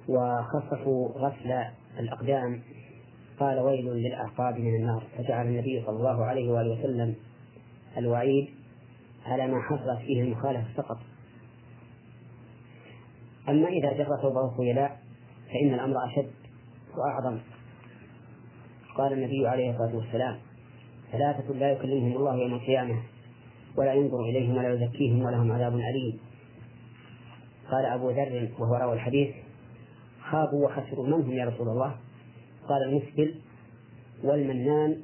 وخصصوا غسل الأقدام. قال ويل للأعقاب من النار. فجعل النبي صلى الله عليه وآله وسلم الوعيد على ما حصلت فيه المخالفة فقط. أما إذا جر ثوبه خيلاء فإن الأمر أشد وأعظم. قال النبي عليه الصلاة والسلام ثلاثة لا يكلمهم الله يوم القيامة ولا ينظر إليهم ولا يزكيهم ولهم عذاب أليم. قال أبو ذر وهو روى الحديث خابوا وخسروا. من هم يا رسول الله؟ قال المسبل والمنان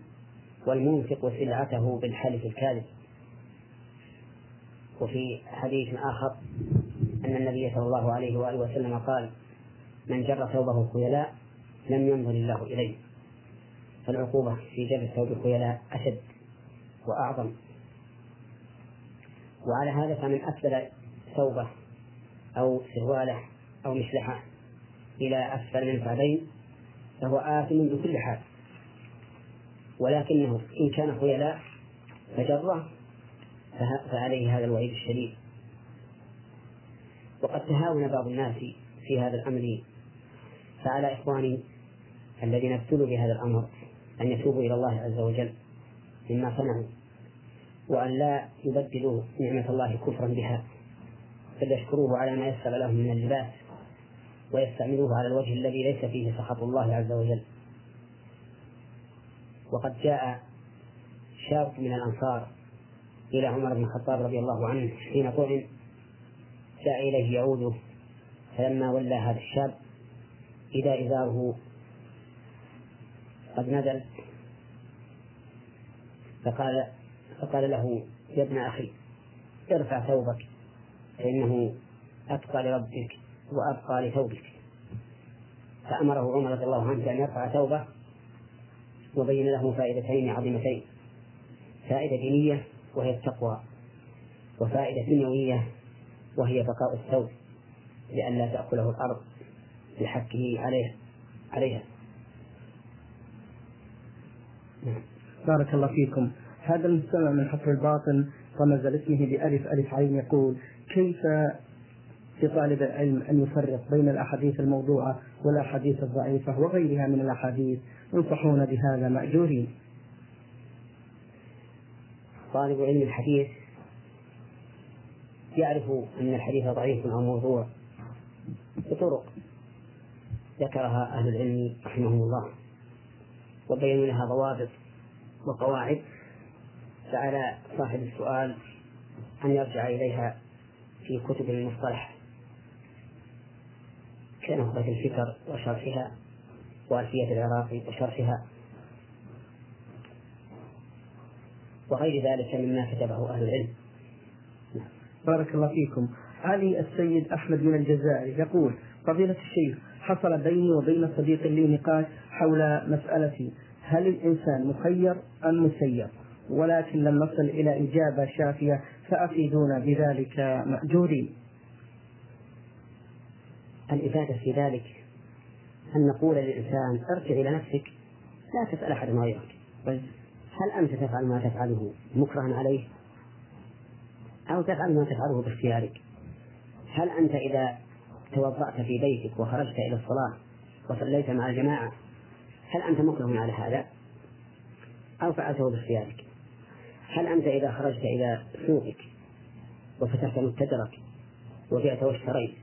والمنفق سلعته بالحلف الكاذب. وفي حديث آخر أن النبي صلى الله عليه وآله وسلم قال من جر ثوبه خيلاء لم ينظر الله إليه. فالعقوبة في جر ثوب الخيلاء أشد وأعظم. وعلى هذا فمن أسفل ثوبة أو سروالة أو مشلحه إلى أسفل من الكعبين فهو آثم بكل حال. ولكنه إن كان خيلاء فجره فعليه هذا الوعيد الشديد. وقد تهاون بعض الناس في هذا الأمر فعلى إخواني الذين ابتلوا بهذا الأمر أن يتوبوا إلى الله عز وجل مما صنعوا وأن لا يبدلوا نعمة الله كفرا بها بل يشكروه على ما يسر لهم من اللباس ويستعملوه على الوجه الذي ليس فيه سخط الله عز وجل. وقد جاء شاب من الأنصار إلى عمر بن الخطاب رضي الله عنه حين طعن جاء إليه يعوده فلما ولى هذا الشاب إذا إزاره قد نزل فقال فقال له يا ابن أخي ارفع ثوبك فإنه أتقى لربك وأبقى لثوبك. فأمره عمر رضي الله عنه أن يرفع ثوبه وبين له فائدتين عظيمتين فائدة دينية وهي التقوى وفائدة دنيوية وهي بقاء الثوب لئلا تأكله الأرض بحقه عليه عليها. نعم. بارك الله فيكم. هذا المستمع من حفر الباطن رمز لاسمه بألف ألف عين يقول كيف لطالب العلم أن يفرق بين الأحاديث الموضوعة والأحاديث الضعيفة وغيرها من الأحاديث؟ ينصحون بهذا مأجورين. طالب علم الحديث يعرف أن الحديث ضعيف أو موضوع بطرق ذكرها أهل العلم رحمهم الله وبينوا لها ضوابط وقواعد. فعلى صاحب السؤال أن يرجع إليها في كتب المصطلح كنخبة الفكر وشرحها وألفية العراقي وشرحها. وغير ذلك مما كتبه أهل العلم. بارك الله فيكم. علي السيد أحمد من الجزائر يقول فضيلة الشيخ حصل بيني وبين صديق لي نقاش حول مسألة هل الإنسان مخير أم مسير؟ ولكن لم نصل إلى إجابة شافية فأفيدونا بذلك مأجورين. الإفادة في ذلك أن نقول للإنسان ارجع إلى نفسك لا تسأل أحد غيرك هل أنت تفعل ما تفعله مكرها عليه؟ أو تفعل ما تفعله باختيارك؟ هل أنت إذا توضأت في بيتك وخرجت إلى الصلاة وصليت مع الجماعة هل أنت مكره على هذا؟ أو فعلته باختيارك؟ هل أنت إذا خرجت إلى سوقك وفتحت متجرك وبعت واشتريت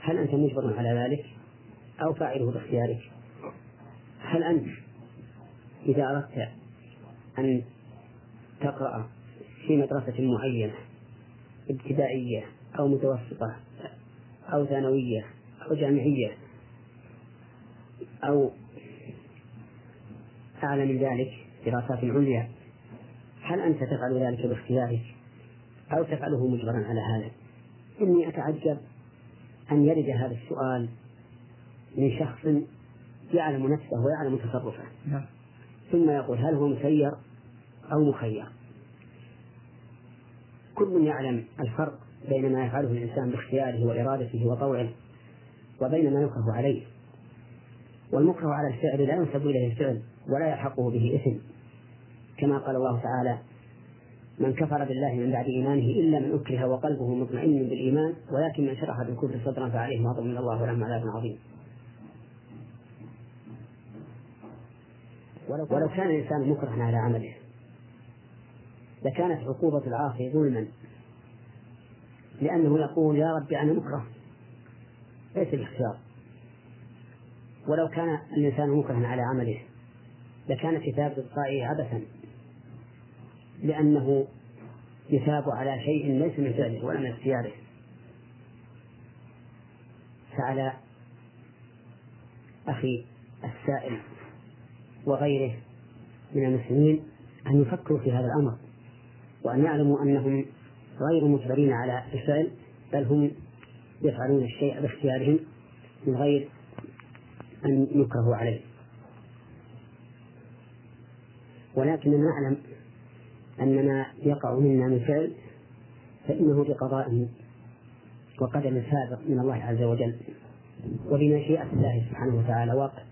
هل أنت مجبر على ذلك؟ أو فاعله باختيارك؟ هل أنت إذا أردت أن تقرأ في مدرسة معينة ابتدائية أو متوسطة أو ثانوية أو جامعية أو أعلى من ذلك دراسات عليا هل أنت تفعل ذلك باختيارك أو تفعله مجبرا على هذا؟ إني أتعجب أن يرد هذا السؤال من شخص يعلم نفسه ويعلم تصرفه. نعم. ثم يقول هل هو مسير؟ أو مخير كل يعلم الفرق بين ما يفعله الإنسان باختياره وإرادته وطوعه وبين ما يكره عليه. والمكره على الفعل لا ينسب إليه الفعل ولا يلحقه به إثم. كما قال الله تعالى من كفر بالله من بعد إيمانه إلا من أكره وقلبه مطمئن بالإيمان ولكن من شرح بالكفر صدرا فعليهم غضب من الله ولهم عذاب عظيم. ولو كان الإنسان مكرها على عمله لكانت عقوبة العاصي ظلما. لأنه يقول يا ربي أنا مكره. ليس باختيار. ولو كان الإنسان مكرها على عمله لكان كتاب إبقائه عبثا لأنه يثاب على شيء ليس من فعله ولا من اختياره. فعلى أخي السائل وغيره من المسلمين أن يفكروا في هذا الأمر. وأن يعلموا أنهم غير مجبرين على الفعل بل هم يفعلون الشيء باختيارهم من غير أن يكرهوا عليه. ولكننا نعلم أن ما يقع منا من فعل فإنه بقضاء وقدر سابق من الله عز وجل وبمشيئة الله سبحانه وتعالى. واقع.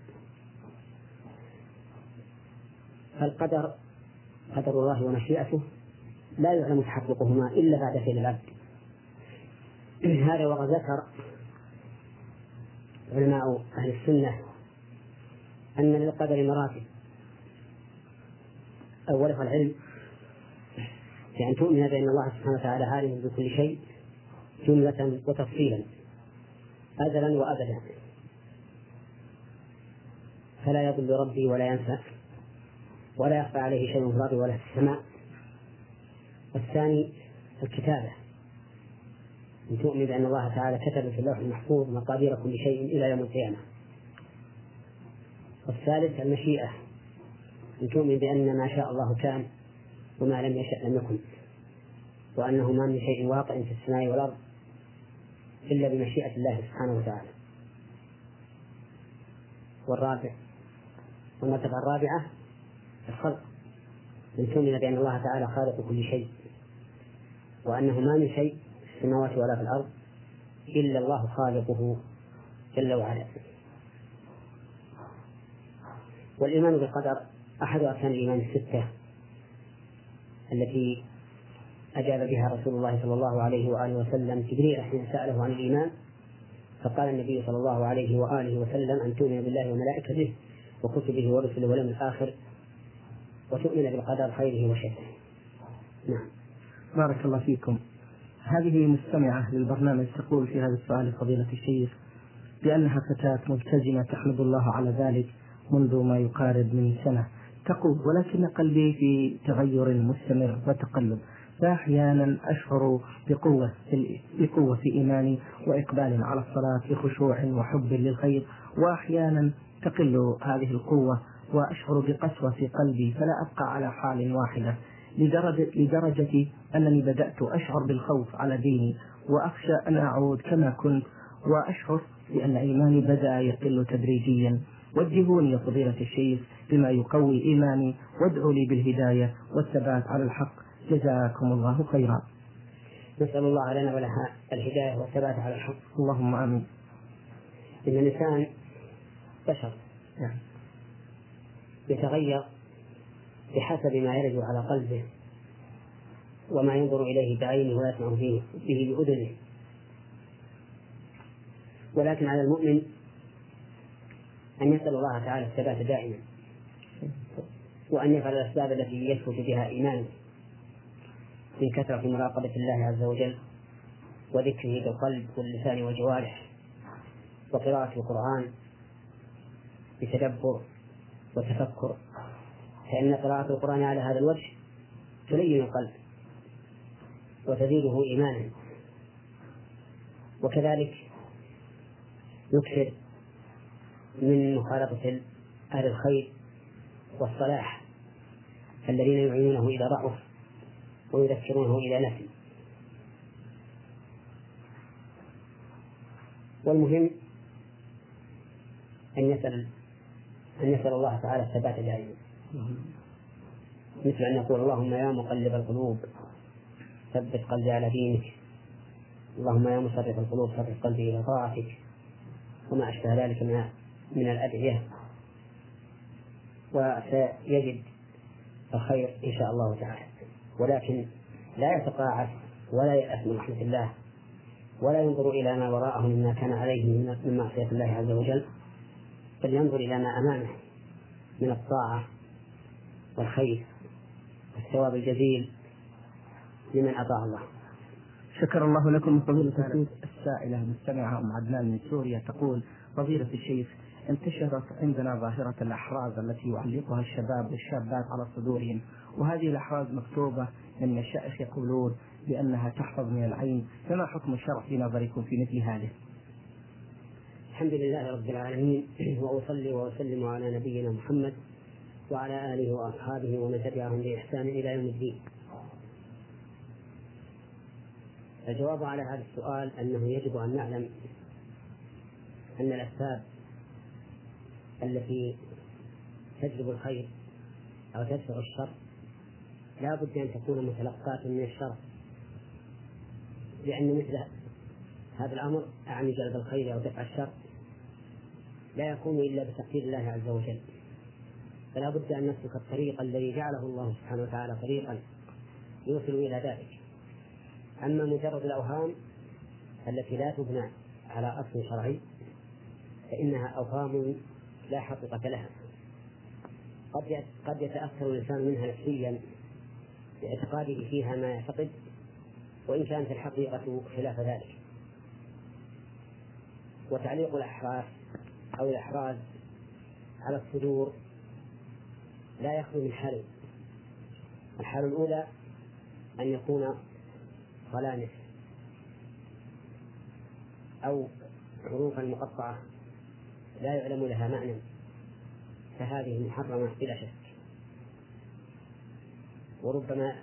فالقدر قدر الله ومشيئته لا يعلم تحققهما إلا بعد فعل العبد. هذا وقد ذكر علماء أهل السنة أن للقدر مراتب أولها العلم بأن تؤمن بأن الله سبحانه وتعالى عالم بكل شيء جملة وتفصيلا أزلا وأبدا. فلا يضل ربي ولا ينسى ولا يخفى عليه شيء في الأرض ولا في السماء. الثاني الكتابة. أن تؤمن بأن الله تعالى كتب في اللوح المحفوظ مقادير كل شيء إلى يوم القيامة. والثالث المشيئة. أن تؤمن بأن ما شاء الله كان وما لم يشأ لم يكن. وأنه ما من شيء واقع في السماء والأرض إلا بمشيئة الله سبحانه وتعالى. والرابع. والمرتبة الرابعة الخلق. أن تؤمن بأن الله تعالى خالق كل شيء وأنه ما من شيء في السماوات ولا في الأرض إلا الله خالقه جل وعلا. والإيمان بالقدر أحد أركان الإيمان الستة التي أجاب بها رسول الله صلى الله عليه وآله وسلم. جبريل حين سأله عن الإيمان فقال النبي صلى الله عليه وآله وسلم أن تؤمن بالله وملائكته وكتبه ورسله واليوم الآخر وتؤمن بالقدر خيره وشره. نعم. بارك الله فيكم. هذه مستمعة للبرنامج تقول في هذا السؤال فضيلة الشيخ بأنها فتاة ملتزمة تحمد الله على ذلك منذ ما يقارب من سنة. تقول ولكن قلبي في تغير مستمر وتقلب فأحيانا أشعر بقوة في بقوة في إيماني وإقبال على الصلاة بخشوع وحب للخير وأحيانا تقل هذه القوة وأشعر بقسوة في قلبي فلا أبقى على حال واحدة. لدرجة, لدرجة أنني بدأت أشعر بالخوف على ديني وأخشى أن أعود كما كنت وأشعر بأن إيماني بدأ يقل تدريجيا. وجهوني يا فضيلة الشيخ بما يقوي إيماني وادعوا لي بالهداية والثبات على الحق. جزاكم الله خيرا. نسأل الله لنا ولها الهداية والثبات على الحق. اللهم آمين. إن الإنسان بشر. نعم. يتغير بحسب ما يرد على قلبه وما ينظر إليه بعينه ويسمع به بأذنه. ولكن على المؤمن أن يسأل الله تعالى الثبات دائما وأن يفعل الأسباب التي يثبت بها إيمانه من كثرة مراقبة الله عز وجل وذكره بالقلب واللسان والجوارح وقراءة القرآن بتدبر وتفكر فإن قراءة القرآن على هذا الوجه تلين القلب وتزيده إيمانا. وكذلك يكثر من مخالطة أهل الخير والصلاح الذين يعينونه إذا ضعف ويذكرونه إذا نسي والمهم أن يسأل أن يسأل الله تعالى الثبات دائما مثل أن يقول اللهم يا مقلب القلوب ثبت قلبي على دينك. اللهم يا مصرف القلوب صرف قلبي إلى طاعتك. وما أشبه ذلك من من الأدعية. وسيجد الخير إن شاء الله تعالى. ولكن لا يتقاعس ولا يأس من رحمة الله. ولا ينظر إلى ما وراءه مما كان عليه من معصية الله عز وجل. بل ينظر إلى ما أمامه من الطاعة. والخير والثواب الجزيل لمن أطاع الله. شكر الله لكم. فضيلة الشيخ. السائلة مستمعة أم عدنان من سوريا تقول فضيلة الشيخ انتشرت عندنا ظاهرة الأحراز التي يعلقها الشباب والشابات على صدورهم وهذه الأحراز مكتوبة من المشائخ يقولون بأنها تحفظ من العين فما حكم الشرع في نظركم في مثل هذه؟ الحمد لله رب العالمين وأصلي وأسلم على نبينا محمد وعلى آله وأصحابه ومن تبعهم بإحسان إلى يوم الدين. الجواب على هذا السؤال أنه يجب أن نعلم أن الأسباب التي تجلب الخير أو تدفع الشر لا بد أن تكون متلقاة من الشر لأن مثل هذا الأمر أعني جلب الخير أو دفع الشر لا يكون إلا بتقدير الله عز وجل. فلا بد أن نسلك الطريق الذي جعله الله سبحانه وتعالى طريقا يوصل إلى ذلك. أما مجرد الأوهام التي لا تبنى على أصل شرعي فإنها أوهام لا حقيقة لها. قد قد يتأثر الإنسان منها نفسيا باعتقاده فيها ما يعتقد وإن كانت الحقيقة خلاف ذلك. وتعليق الأحراف أو الأحراز على الصدور لا يخلو من حال الحال الأولى أن يكون صلانف أو حروفا مقطعة لا يعلم لها معنى فهذه محرمة بلا شك. وربما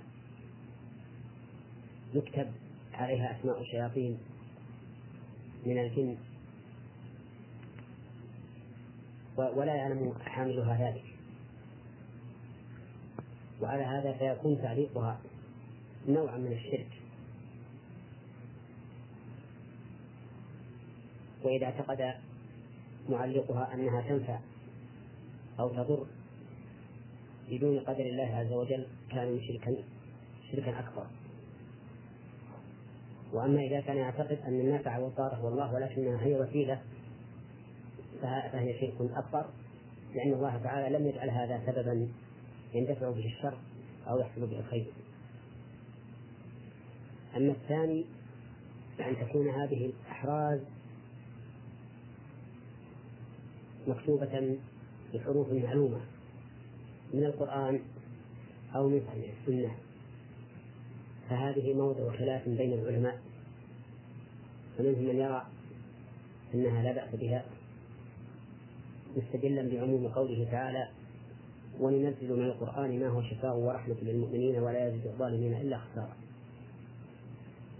يكتب عليها أسماء الشياطين من الجن ولا يعلم حاملها ذلك. وعلى هذا فيكون تعليقها نوعا من الشرك. وإذا اعتقد معلقها أنها تنفع أو تضر بدون قدر الله عز وجل كان مشركا شركا أكبر. وأما إذا كان يعتقد أن النافع والضار هو الله ولكنها هي وسيلة فهي شرك أكبر لأن الله تعالى لم يجعل هذا سببا يندفع به الشر أو يحصل به الخير. أما الثاني فأن تكون هذه الأحراز مكتوبة بحروف معلومة من القرآن أو من السنة فهذه موضع خلاف بين العلماء. فمنهم من يرى أنها لا بأس بها مستدلا بعموم قوله تعالى وننزل من القرآن ما هو شفاء ورحمة للمؤمنين ولا يزيد الظالمين إلا خسارة.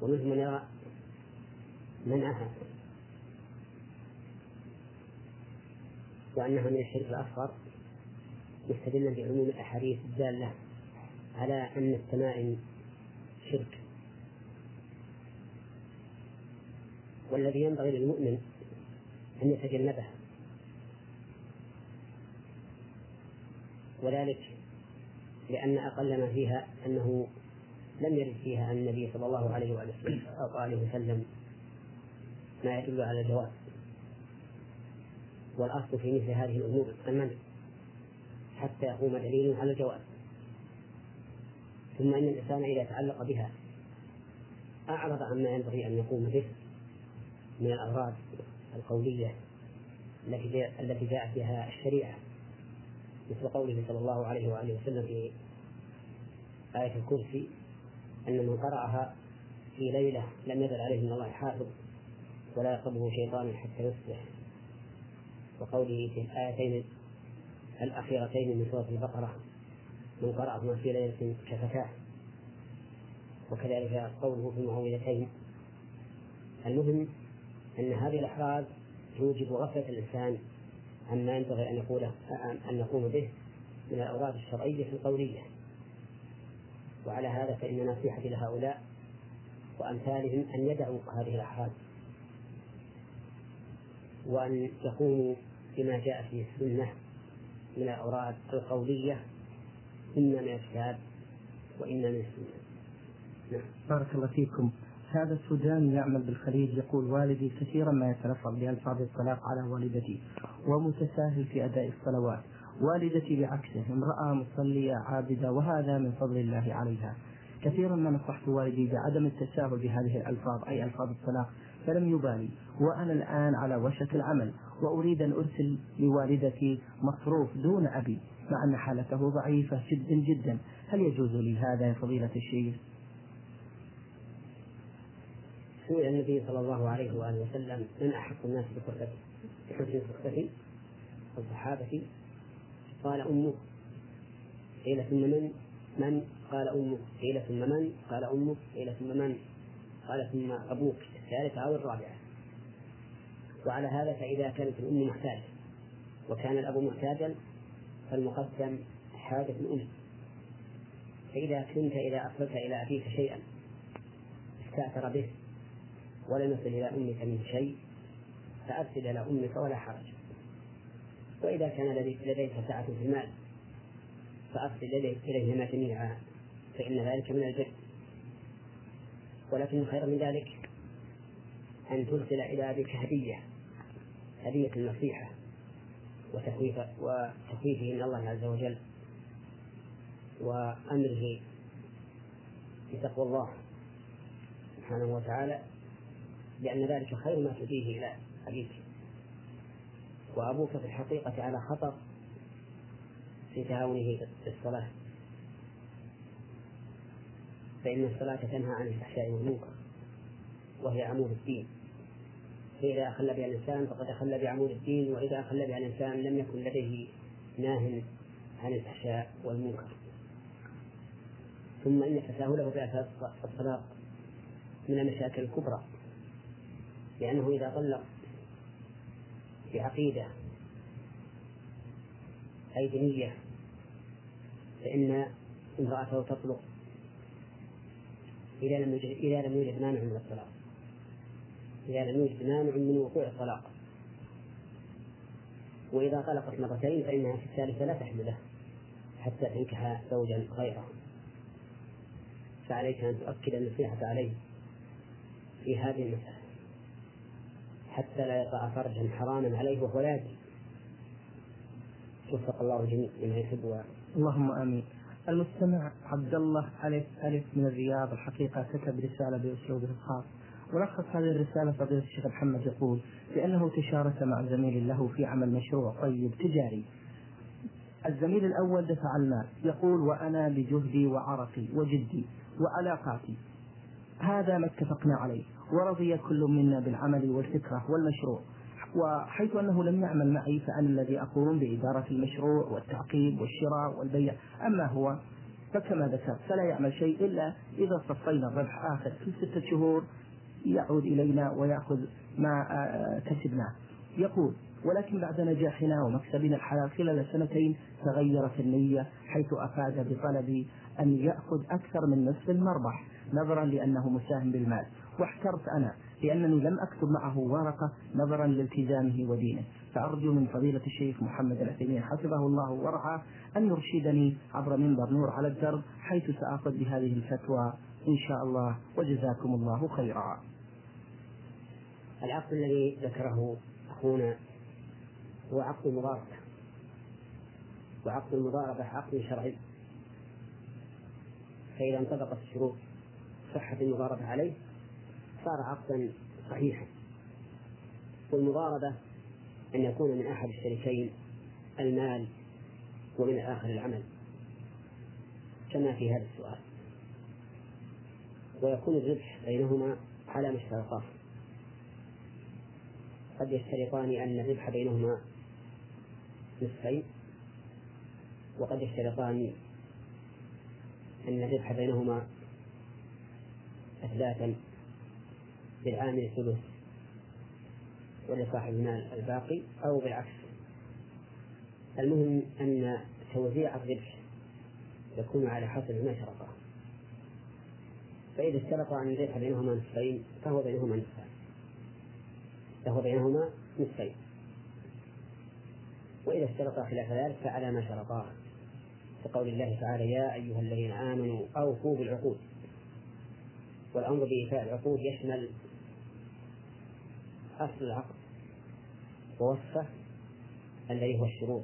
ومنهم من يرى منعها وأنها من الشرك الأصغر مستدلا بعموم الأحاديث الدالة على أن التمائم شرك. والذي ينبغي للمؤمن أن يتجنبه وذلك لأن أقل ما فيها أنه لم يرد فيها عن النبي صلى الله عليه وآله وسلم ما يدل على الجواز. والأصل في مثل هذه الأمور المنع حتى يقوم دليل على الجواز. ثم إن الإنسان إذا تعلق بها أعرض عما ينبغي أن يقوم به من الأغراض القولية التي التي جاءت بها الشريعة. مثل قوله صلى الله عليه وآله وسلم في آية الكرسي أن من قرأها في ليلة لم يزل عليه من الله حافظ ولا يقربه شيطان حتى يصبح. وقوله في الآيتين الأخيرتين من سورة البقرة من قرأهما في ليلة كفتاه. وكذلك قوله في المعوذتين المهم أن هذه الأحراز توجب غفلة الإنسان عما ينبغي أن يقوله أن نقوم به من الأوراق الشرعية القولية. وعلى هذا فإن نصيحتي لهؤلاء وأمثالهم أن يدعوا هذه الأحراز وأن يقوموا بما جاء في السنة من الأوراد القولية. إما من الكتاب وإما من السنة. بارك الله فيكم. هذا السوداني يعمل بالخليج يقول والدي كثيرا ما يتلفظ بألفاظ الطلاق على والدتي. ومتساهل في أداء الصلوات. والدتي بعكسه امرأة مصلية عابدة وهذا من فضل الله عليها. كثيرا ما نصحت والدي بعدم التساهل بهذه الألفاظ أي ألفاظ الطلاق فلم يبالي. وأنا الآن على وشك العمل وأريد أن أرسل لوالدتي مصروف دون أبي مع أن حالته ضعيفة جدا جدا. هل يجوز لي هذا يا فضيلة الشيخ؟ سئل النبي صلى الله عليه وآله وسلم من أحق الناس بفرقته بحسن فرقته الصحابة قال أمه. قيل ثم من؟ من؟ قال أمه. قيل ثم من؟ قال أمه. قيل ثم من؟ قال ثم أبوك. الثالثة أو الرابعة. وعلى هذا فإذا كانت الأم محتاجة وكان الأب محتاجا فالمقدم حاجة الأم. فإذا كنت إذا أرسلت إلى أبيك شيئا استأثر به ولم يصل إلى أمك من شيء فأرسل إلى أمك ولا حرج. وإذا كان لديك سعة في المال فأرسل إليهما جميعا فإن ذلك من البر ولكن خير من ذلك أن ترسل إلى أبيك هدية هدية النصيحة وتخويف وتخويفه من الله عز وجل وأمره بتقوى الله سبحانه وتعالى لأن ذلك خير ما تؤديه إلى أبيك وأبوك في الحقيقة على خطر في تعاونه في الصلاة. فإن الصلاة تنهى عن الفحشاء والمنكر وهي عمود الدين. فإذا أخل بها الإنسان فقد أخل بعمود الدين وإذا أخل بها الإنسان لم يكن لديه ناه عن الفحشاء والمنكر. ثم إن تساهله بأساس الطلاق من المشاكل الكبرى لأنه إذا طلق بعقيدة أي بنية فإن امرأته تطلق إذا لم يوجد إذا لم يوجد مانع من الطلاق. إذا لم يوجد مانع من وقوع الطلاق. وإذا طلقت مرتين فإنها في الثالثة لا تحمل له حتى تنكح زوجا غيره. فعليك أن تؤكد النصيحة عليه في هذه المسألة. حتى لا يقع فرجا حراما عليه وهو لا وفق الله الجميع لما يحب اللهم آمين. المستمع عبد الله ألف ألف من الرياض الحقيقة كتب رسالة بأسلوبه الخاص. ولخص هذه الرسالة فضيلة الشيخ محمد يقول بأنه تشارك مع زميل له في عمل مشروع طيب تجاري. الزميل الأول دفع المال يقول وأنا بجهدي وعرقي وجدي وعلاقاتي. هذا ما اتفقنا عليه. ورضي كل منا بالعمل والفكرة والمشروع. وحيث أنه لم يعمل معي فأنا الذي أقوم بإدارة المشروع والتعقيب والشراء والبيع. أما هو فكما ذكرت فلا يعمل شيء إلا إذا صفينا الربح آخر في ستة شهور يعود إلينا ويأخذ ما آه، كسبناه. يقول ولكن بعد نجاحنا ومكسبنا الحلال خلال سنتين تغيرت النية حيث أفاد بطلب أن يأخذ أكثر من نصف المربح نظرا لأنه مساهم بالمال. واحترت أنا لأنني لم أكتب معه ورقة نظرا لالتزامه ودينه. فأرجو من فضيلة الشيخ محمد العثيمين حفظه الله ورعاه أن يرشدني عبر منبر نور على الدرب حيث سآخذ بهذه الفتوى إن شاء الله وجزاكم الله خيرا. العقد الذي ذكره أخونا هو عقد المضاربة. وعقد المضاربة عقد شرعي. فإذا انطبقت شروط صحة المضاربة عليه. صار عقدا صحيحا. والمضاربة أن يكون من أحد الشريكين المال ومن الآخر العمل كما في هذا السؤال. ويكون الربح بينهما على ما قد يشترطان أن الربح بينهما نصفين وقد يشترطان أن الربح بينهما أثلاثا. للعامل ثلث ولصاحب المال الباقي أو بالعكس. المهم أن توزيع الربح يكون على حسب ما شرطه فإذا اشترط أن الربح بينهما نصفين فهو بينهما نصفان. فهو بينهما نصفين. وإذا اشترط خلاف ذلك فعلى ما شرطاه كقول الله تعالى يا أيها الذين آمنوا أوفوا بالعقود. والأمر بإيفاء العقود يشمل أصل العقد. ووصفه الذي هو الشروط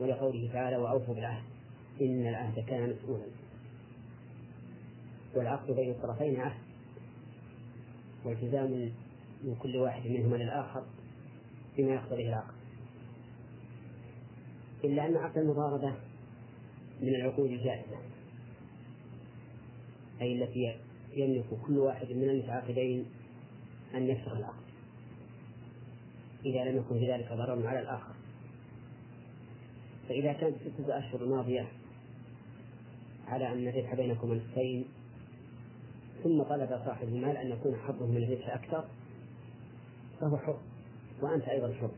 ولقوله تعالى وأوفوا بالعهد. إن العهد كان مسؤولا. والعقد بين الطرفين عهد. والتزام من كل واحد منهما للآخر بما يقتضيه العقد. إلا أن عقد المضاربة من العقود الجائزة. أي التي يملك كل واحد من المتعاقدين أن يفسخ العقد إذا لم يكن في ذلك ضرر على الآخر. فإذا كانت ستة أشهر ماضية على أن الربح بينكم نصفين ثم طلب صاحب المال أن يكون حظه من الربح أكثر فهو حر وأنت أيضا حر.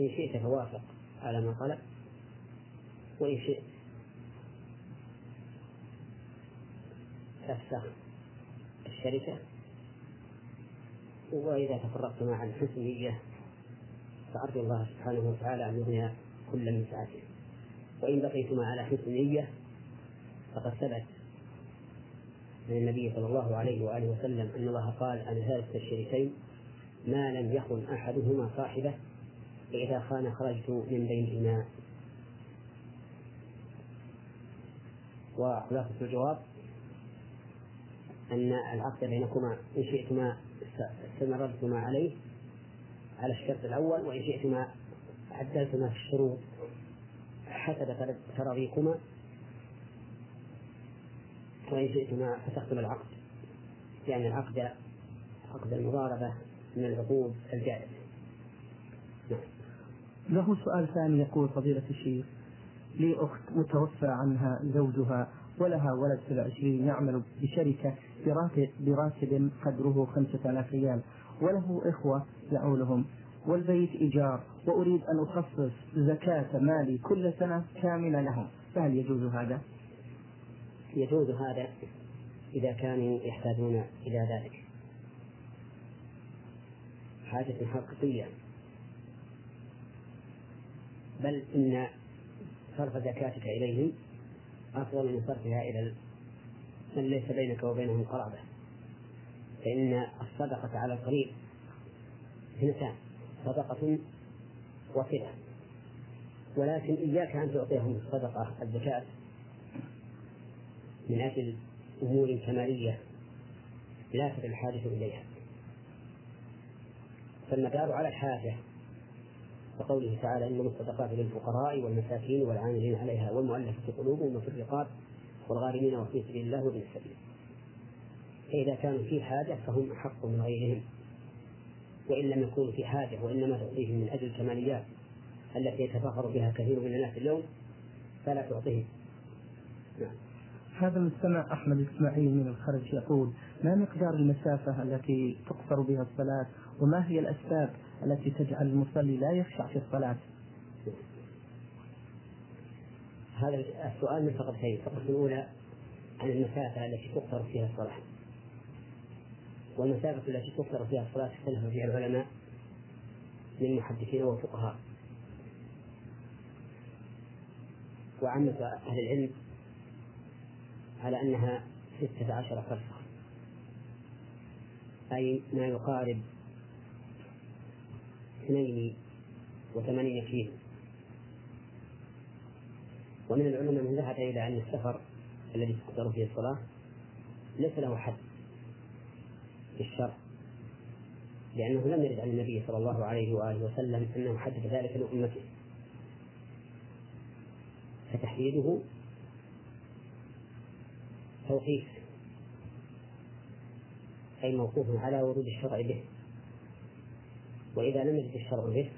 إن شئت فوافق على ما طلب وإن شئت تفسخ الشركة. وإذا تفرقتما عن حسن نية فأرجو الله سبحانه وتعالى أن يغني كل من سعته. وإن بقيتما على حسن نية فقد ثبت من النبي صلى الله عليه وآله وسلم أن الله قال أن ثالث الشريكين ما لم يخن أحدهما صاحبه فإذا خان خرجت من بينهما. وخلاصة الجواب أن العقد بينكما إن شئتما استمررتما عليه على الشرط الأول وإن شئتما عدلتما في الشروط حسب تراضيكما وإن شئتما فسختم العقد. يعني العقد عقد المضاربة من العقود الجائزة. نعم. له سؤال ثاني يقول فضيلة الشيخ. لي أخت متوفى عنها زوجها ولها ولد في العشرين يعمل بشركة براتب, براتب قدره خمسة آلاف ريال. وله إخوة يعولهم. والبيت إيجار. وأريد أن أخصص زكاة مالي كل سنة كاملة لهم. فهل يجوز هذا؟ يجوز هذا إذا كانوا يحتاجون إلى ذلك. حاجة حقيقية. بل إن صرف زكاتك إليهم أفضل من صرفها إلى من ليس بينك وبينهم قرابة. فإن الصدقة على القريب اثنتان صدقة وصلة ولكن إياك أن تعطيهم الصدقة الزكاة من أجل أمور كمالية لا تدل الحاجة إليها. فالمدار على الحاجة وقوله تعالى إنما الصدقات للفقراء والمساكين والعاملين عليها والمؤلفة قلوبهم وفي الرقاب والغارمين وفي سبيل الله وابن السبيل. فإذا كانوا في حاجة فهم أحق من غيرهم. وإن لم يكونوا في حاجة وإنما تعطيهم من أجل الكماليات التي يتفاخر بها كثير من الناس اليوم فلا تعطيهم. نعم. هذا المستمع أحمد إسماعيل من الخرج يقول ما مقدار المسافة التي تقصر بها الصلاة وما هي الأسباب التي تجعل المصلي لا يخشع في الصلاة. هذا السؤال من فقرتين الفقرة الأولى عن المسافة التي تقصر فيها الصلاة. والمسافة التي تقصر فيها الصلاة اختلف فيها العلماء من المحدثين والفقهاء وعامة أهل العلم على أنها ستة عشر فرسخ أي ما يقارب اثنين وثمانين كيلو ومن العلماء من ذهب إلى أن السفر الذي تقدر فيه الصلاة ليس له حد في الشرع لأنه لم يرد عن النبي صلى الله عليه وآله وسلم أنه حدد ذلك لأمته. فتحديده توقيف أي موقوف على ورود الشرع به. وإذا لم يرد الشرع به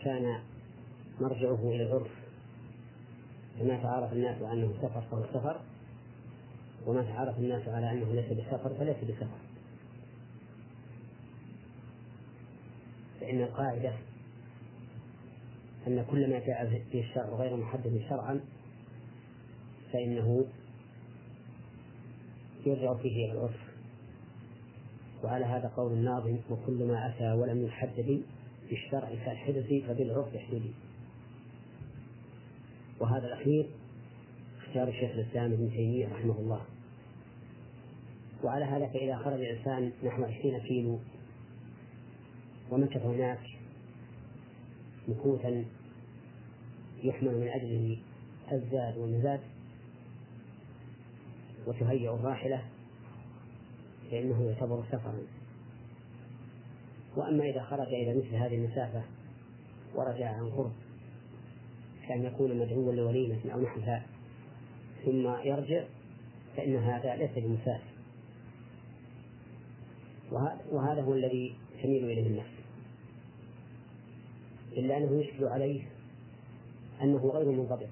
كان مرجعه إلى العرف فما تعارف الناس أنه سفر فهو سفر وما تعارف الناس على أنه ليس بسفر فليس بسفر. فإن القاعدة أن كل ما جاء به الشرع غير محدد شرعا فإنه يرجع فيه إلى العرف. وعلى هذا قول الناظم وكل ما أتى ولم يحدد بالشرع كالحدث فبالعرف يحدد. وهذا الأخير اختيار الشيخ الإسلام ابن تيمية رحمه الله. وعلى هذا فإذا خرج الإنسان نحو عشرين كيلو ومكث هناك مكوثا يحمل من أجله الزاد والمزاد وتهيأ الراحلة فإنه يعتبر سفرا. وأما إذا خرج إلى مثل هذه المسافة ورجع عن قرب كأن يكون مدعوا لوليمة أو نحوها ثم يرجع فإن هذا ليس بمسافر وهذا هو الذي تميل إليه النفس إلا أنه يشكل عليه أنه غير منضبط.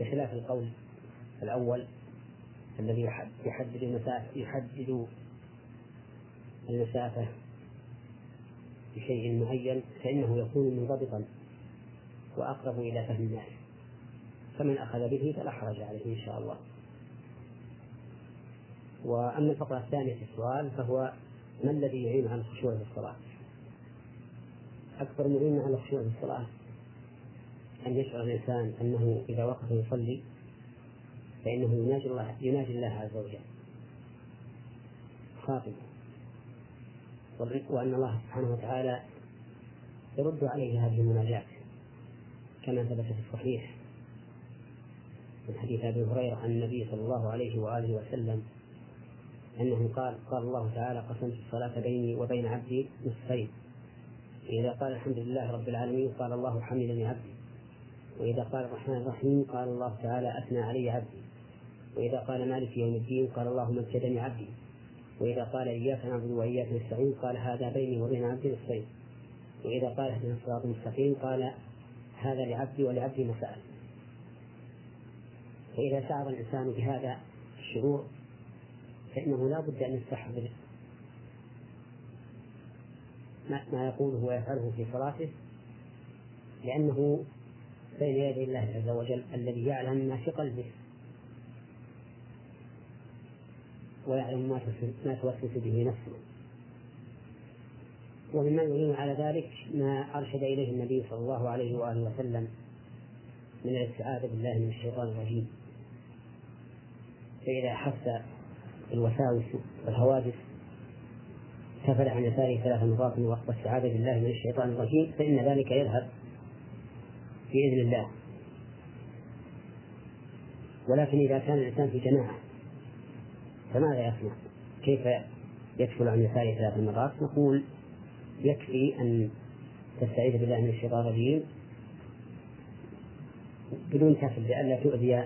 بخلاف القول الأول الذي يحدد المسافة يحدد المسافة بشيء معين فإنه يكون منضبطا وأقرب إلى فهم الناس فمن أخذ به فلا حرج عليه إن شاء الله وأما الفقرة الثانية في السؤال فهو ما الذي يعين على الخشوع في الصلاة؟ أكثر معين على الخشوع في الصلاة أن يشعر الإنسان أنه إذا وقف يصلي فإنه يناجي الله يناجي الله عز وجل. خاطبا وأن الله سبحانه وتعالى يرد عليه هذه المناجاة كما ثبت في الصحيح. من حديث أبي هريرة عن النبي صلى الله عليه وآله وسلم أنه قال قال الله تعالى قسمت الصلاة بيني وبين عبدي نصفين. إذا قال الحمد لله رب العالمين قال الله حمدني عبدي. وإذا قال الرحمن الرحيم قال الله تعالى أثنى علي عبدي. وإذا قال مالك يوم الدين قال اللهم مجدني عبدي. وإذا قال إياك نعبد وإياك نستعين قال هذا بيني وبين عبدي نصفين. وإذا قال اهدنا الصراط المستقيم قال هذا لعبدي ولعبدي ما فإذا شعر الإنسان بهذا الشعور فإنه لا بد أن يستحضر ما يقوله ويفعله في صلاته لأنه بين يدي الله عز وجل الذي يعلم ما في قلبه. ويعلم ما ما توسوس به نفسه. ومما يعين على ذلك ما أرشد إليه النبي صلى الله عليه وآله وسلم من الاستعاذة بالله من الشيطان الرجيم. فإذا أحس الوساوس والهواجس كفل عن يساره ثلاث مرات واستعاذ بالله من الشيطان الرجيم فإن ذلك يذهب بإذن الله. ولكن إذا كان الإنسان في جماعة فماذا يصنع؟ كيف يكفل عن يساره ثلاث مرات؟ نقول يكفي أن تستعيذ بالله من الشيطان الرجيم بدون كسل لئلا تؤذي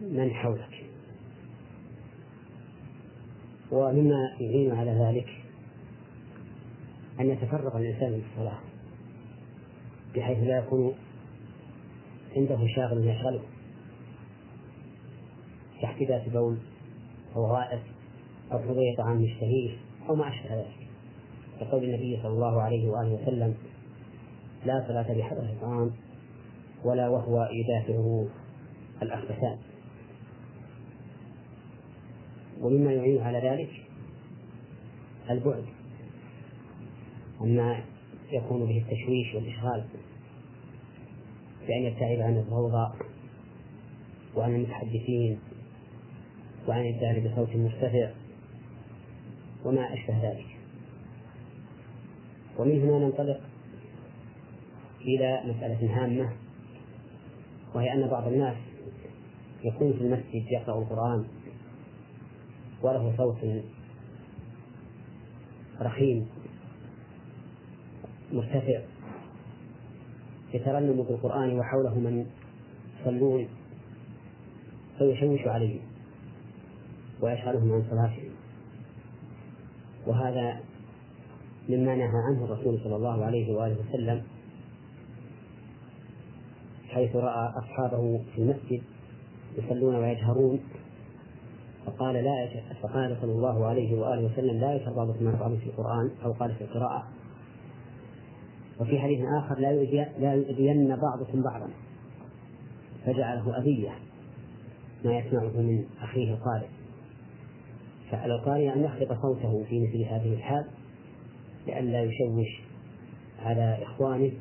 من حولك ومما يعين على ذلك أن يتفرغ الإنسان للصلاة بحيث لا يكون عنده شاغل يشغله كاحتباس بول أو غائط أو حضور طعام يشتهيه أو ما أشبه ذلك. كقول النبي صلى الله عليه وآله وسلم لا صلاة بحضرة الطعام ولا وهو يدافعه الأخبثان. ومما يعين على ذلك البعد عما يكون به التشويش والإشغال بأن يبتعد عن الضوضاء وعن المتحدثين وعن الجهل بصوت مرتفع. وما أشبه ذلك. ومن هنا ننطلق إلى مسألة هامة وهي أن بعض الناس يكون في المسجد يقرأ القرآن وله صوت رخيم مرتفع يترنم بالقرآن وحوله من يصلون فيشوش عليهم ويشغلهم عن صلاتهم وهذا مما نهى عنه الرسول صلى الله عليه وآله وسلم حيث رأى أصحابه في المسجد يصلون ويجهرون فقال لا فقال صلى الله عليه وآله وسلم لا يشهر بعضكم مع بعض في القرآن أو قال في القراءة. وفي حديث آخر لا لا يؤذين بعضكم بعضا. فجعله أذية ما يسمعه من أخيه القارئ. فعلى القارئ أن يخفض صوته في مثل هذه الحال لئلا يشوش على إخوانه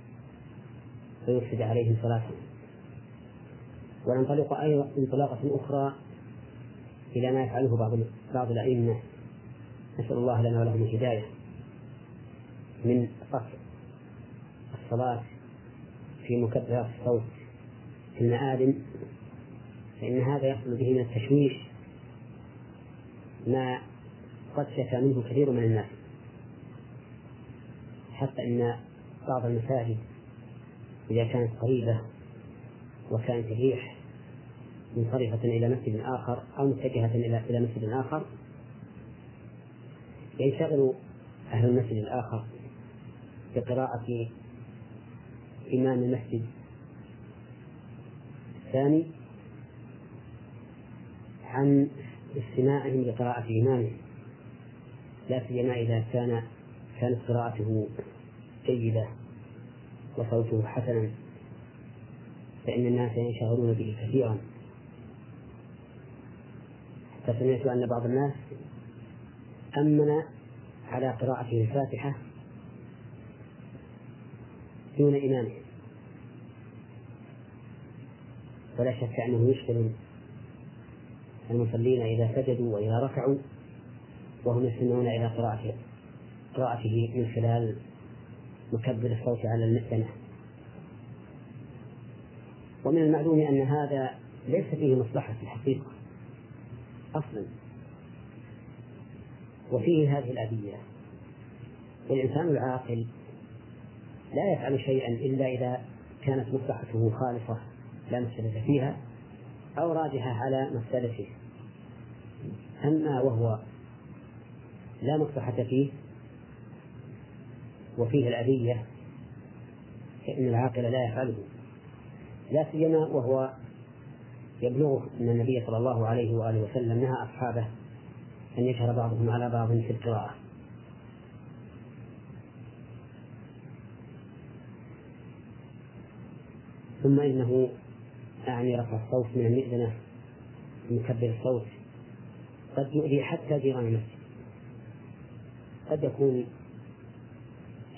فيفسد عليهم صلاتهم وننطلق أيضا انطلاقة أخرى إلى ما يفعله بعض بعض الأئمة. نسأل الله لنا ولهم الهداية من قصر الصلاة في مكبرات الصوت في المآذن فإن هذا يحصل به من التشويش ما قد شكى منه كثير من الناس. حتى إن بعض المساجد إذا كانت قريبة وكانت الريح منصرفة إلى مسجد آخر أو متجهة إلى مسجد آخر ينشغل أهل المسجد الآخر بقراءة إمام المسجد الثاني عن استماعهم لقراءة إمامه لا سيما إذا كان كانت قراءته جيدة وصوته حسنا. فإن الناس ينشغلون به كثيرا. فسمعت أن بعض الناس أمن على قراءته الفاتحة دون إمامه ولا شك أنه يشغل المصلين إذا سجدوا وإذا ركعوا وهم يستمعون إلى قراءته قراءته من خلال مكبر الصوت على المئذنة ومن المعلوم أن هذا ليس فيه مصلحة في الحقيقة أصلا. وفيه هذه الأذية والإنسان العاقل لا يفعل شيئا إلا إذا كانت مصلحته خالصة لا مفسدة فيها أو راجحة على مفسدته. أما وهو لا مصلحة فيه وفيه الأذية فإن العاقل لا يفعله. لا سيما وهو يبلغه أن النبي صلى الله عليه وآله وسلم نهى أصحابه أن يشهر بعضهم على بعض في القراءة. ثم إنه أعني رفع الصوت من المئذنة مكبر الصوت. قد يؤذي حتى جيران المسجد. قد يكون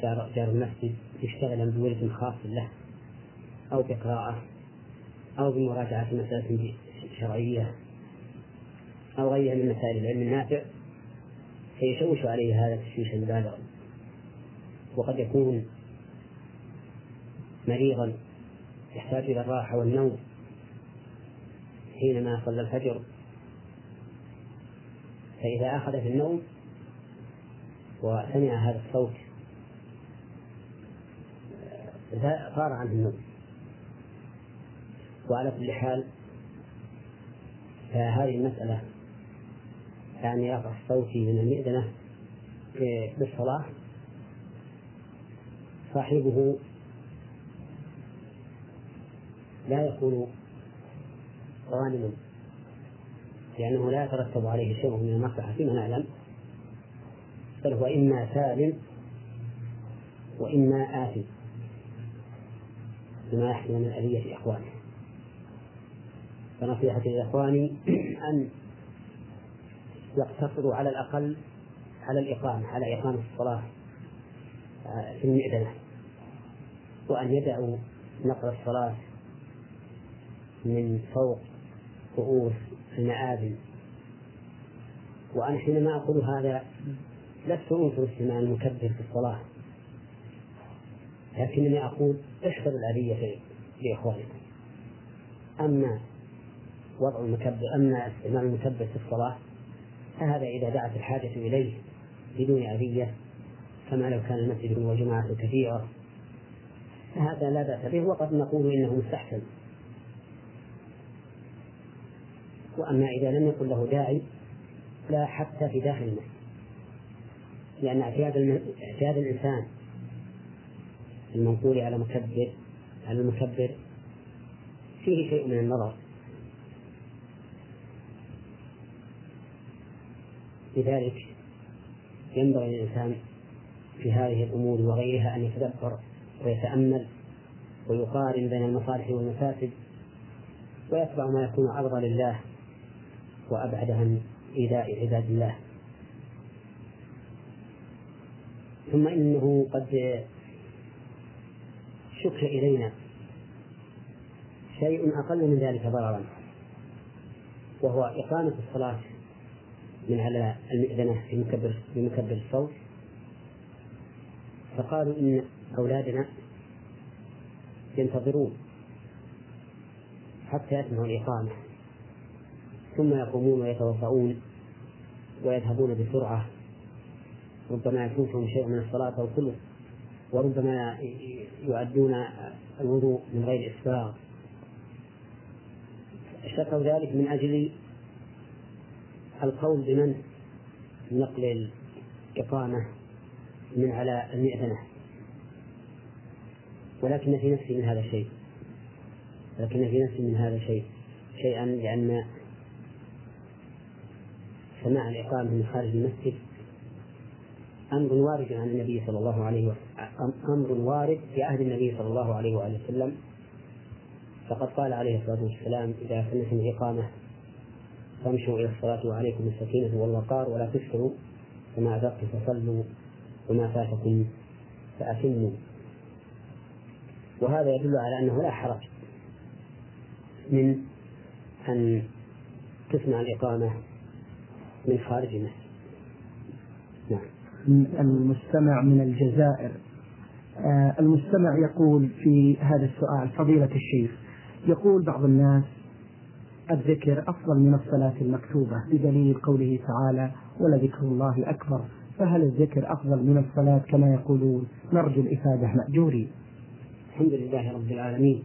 جار, جار المسجد يشتغل بورد خاص له أو بقراءة أو بمراجعة مسألة شرعية أو غيرها من مسائل العلم النافع فيشوش عليه هذا تشويشا بالغا وقد يكون مريضا يحتاج إلى الراحة والنوم حينما صلى الفجر. فإذا أخذ في النوم وسمع هذا الصوت صار عنه النوم. وعلى كل حال فهذه المسألة يعني رفع الصوت من المئذنة بالصلاة. صاحبه لا يكون غانما لأنه لا يترتب عليه شيء من المصلحة فيما نعلم. بل هو إما سالم وإما آثم. بما يحمل من أذية إخوانه. فنصيحتي لإخواني أن يقتصروا على الأقل على الإقامة على إقامة الصلاة آه، في المئذنة وأن يدعوا نقل الصلاة من فوق رؤوس المآذن وأنا حينما أقول هذا لست أنكر استماع المكبر في الصلاة. لكنني أقول احذر الأذية لإخوانكم. أما وضع المكبر أما استعمال المكبر في الصلاة فهذا إذا دعت الحاجة إليه بدون أذية كما لو كان المسجد وجماعة كثيرة فهذا لا بأس به وقد نقول إنه مستحسن. وأما إذا لم يكن له داعي لا حتى في داخل المسجد. لأن اعتياد اعتياد الإنسان المنقول على مكبر على المكبر فيه شيء من النظر. لذلك ينبغي للإنسان في هذه الأمور وغيرها أن يتدبر ويتأمل ويقارن بين المصالح والمفاسد ويتبع ما يكون أرضى لله وأبعد عن إيذاء عباد الله. ثم إنه قد شك إلينا شيء أقل من ذلك ضررا وهو إقامة الصلاة من على المئذنة في مكبر في مكبر الصوت. فقالوا إن أولادنا ينتظرون حتى يسمعوا الإقامة. ثم يقومون ويتوضؤون ويذهبون بسرعة. ربما يفوتهم شيء من الصلاة أو كله وربما يؤدون الوضوء من غير إسباغ شكوا ذلك من أجل القول بمن؟ نقل الإقامة من على المئذنة. ولكن في نفسي من هذا الشيء. لكن في نفسي من هذا الشيء. شيئا لأن سماع الإقامة من خارج المسجد أمر وارد عن النبي صلى الله عليه وسلم أمر وارد في عهد النبي صلى الله عليه وآله وسلم. فقد قال عليه الصلاة والسلام إذا سمعتم الإقامة فامشوا إلى الصلاة وعليكم السكينة والوقار ولا تسكروا فما أدركتم فصلوا وما فاتكم فأتموا. وهذا يدل على أنه لا حرج من أن تسمع الإقامة من خارج المسجد نعم. المستمع من الجزائر. آه، المستمع يقول في هذا السؤال فضيلة الشيخ يقول بعض الناس الذكر أفضل من الصلاة المكتوبة بدليل قوله تعالى ولذكر الله أكبر فهل الذكر أفضل من الصلاة كما يقولون؟ نرجو الإفادة مأجورين الحمد لله رب العالمين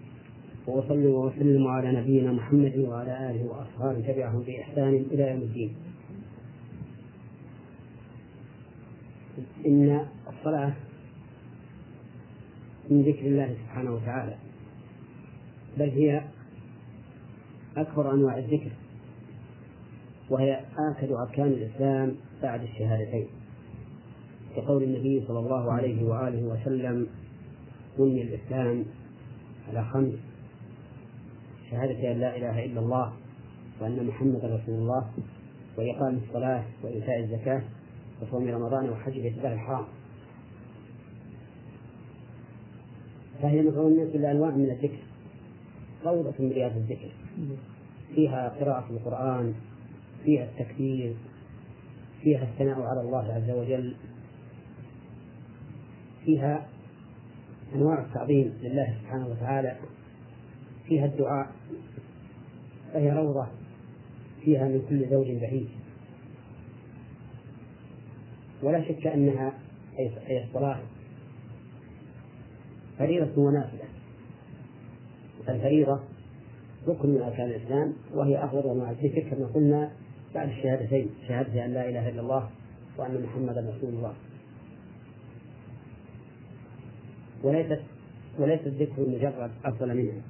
وأصلي وأسلم على نبينا محمد وعلى آله وأصحابه تبعهم بإحسان إلى يوم الدين. إن الصلاة من ذكر الله سبحانه وتعالى بل هي أكبر أنواع الذكر وهي آكد أركان الإسلام بعد الشهادتين. كقول النبي صلى الله عليه وآله وسلم بني الإسلام على خمس شهادة أن لا إله إلا الله وأن محمدا رسول الله وإقام الصلاة وإيتاء الزكاة وصوم رمضان وحج بيت الله الحرام. فهي مدعوة كل أنواع من الذكر. روضة من رياض الذكر. فيها قراءة القرآن فيها التكبير فيها الثناء على الله عز وجل. فيها أنواع التعظيم لله سبحانه وتعالى. فيها الدعاء. فهي روضة. فيها من كل زوج بعيد ولا شك أنها أي الصلاة فريضة ونافلة. الفريضة ركن من أركان الإسلام وهي أفضل أنواع الذكر كما قلنا بعد الشهادتين شهادة أن لا إله إلا الله وأن محمدا رسول الله. وليست وليس الذكر المجرد أفضل منها.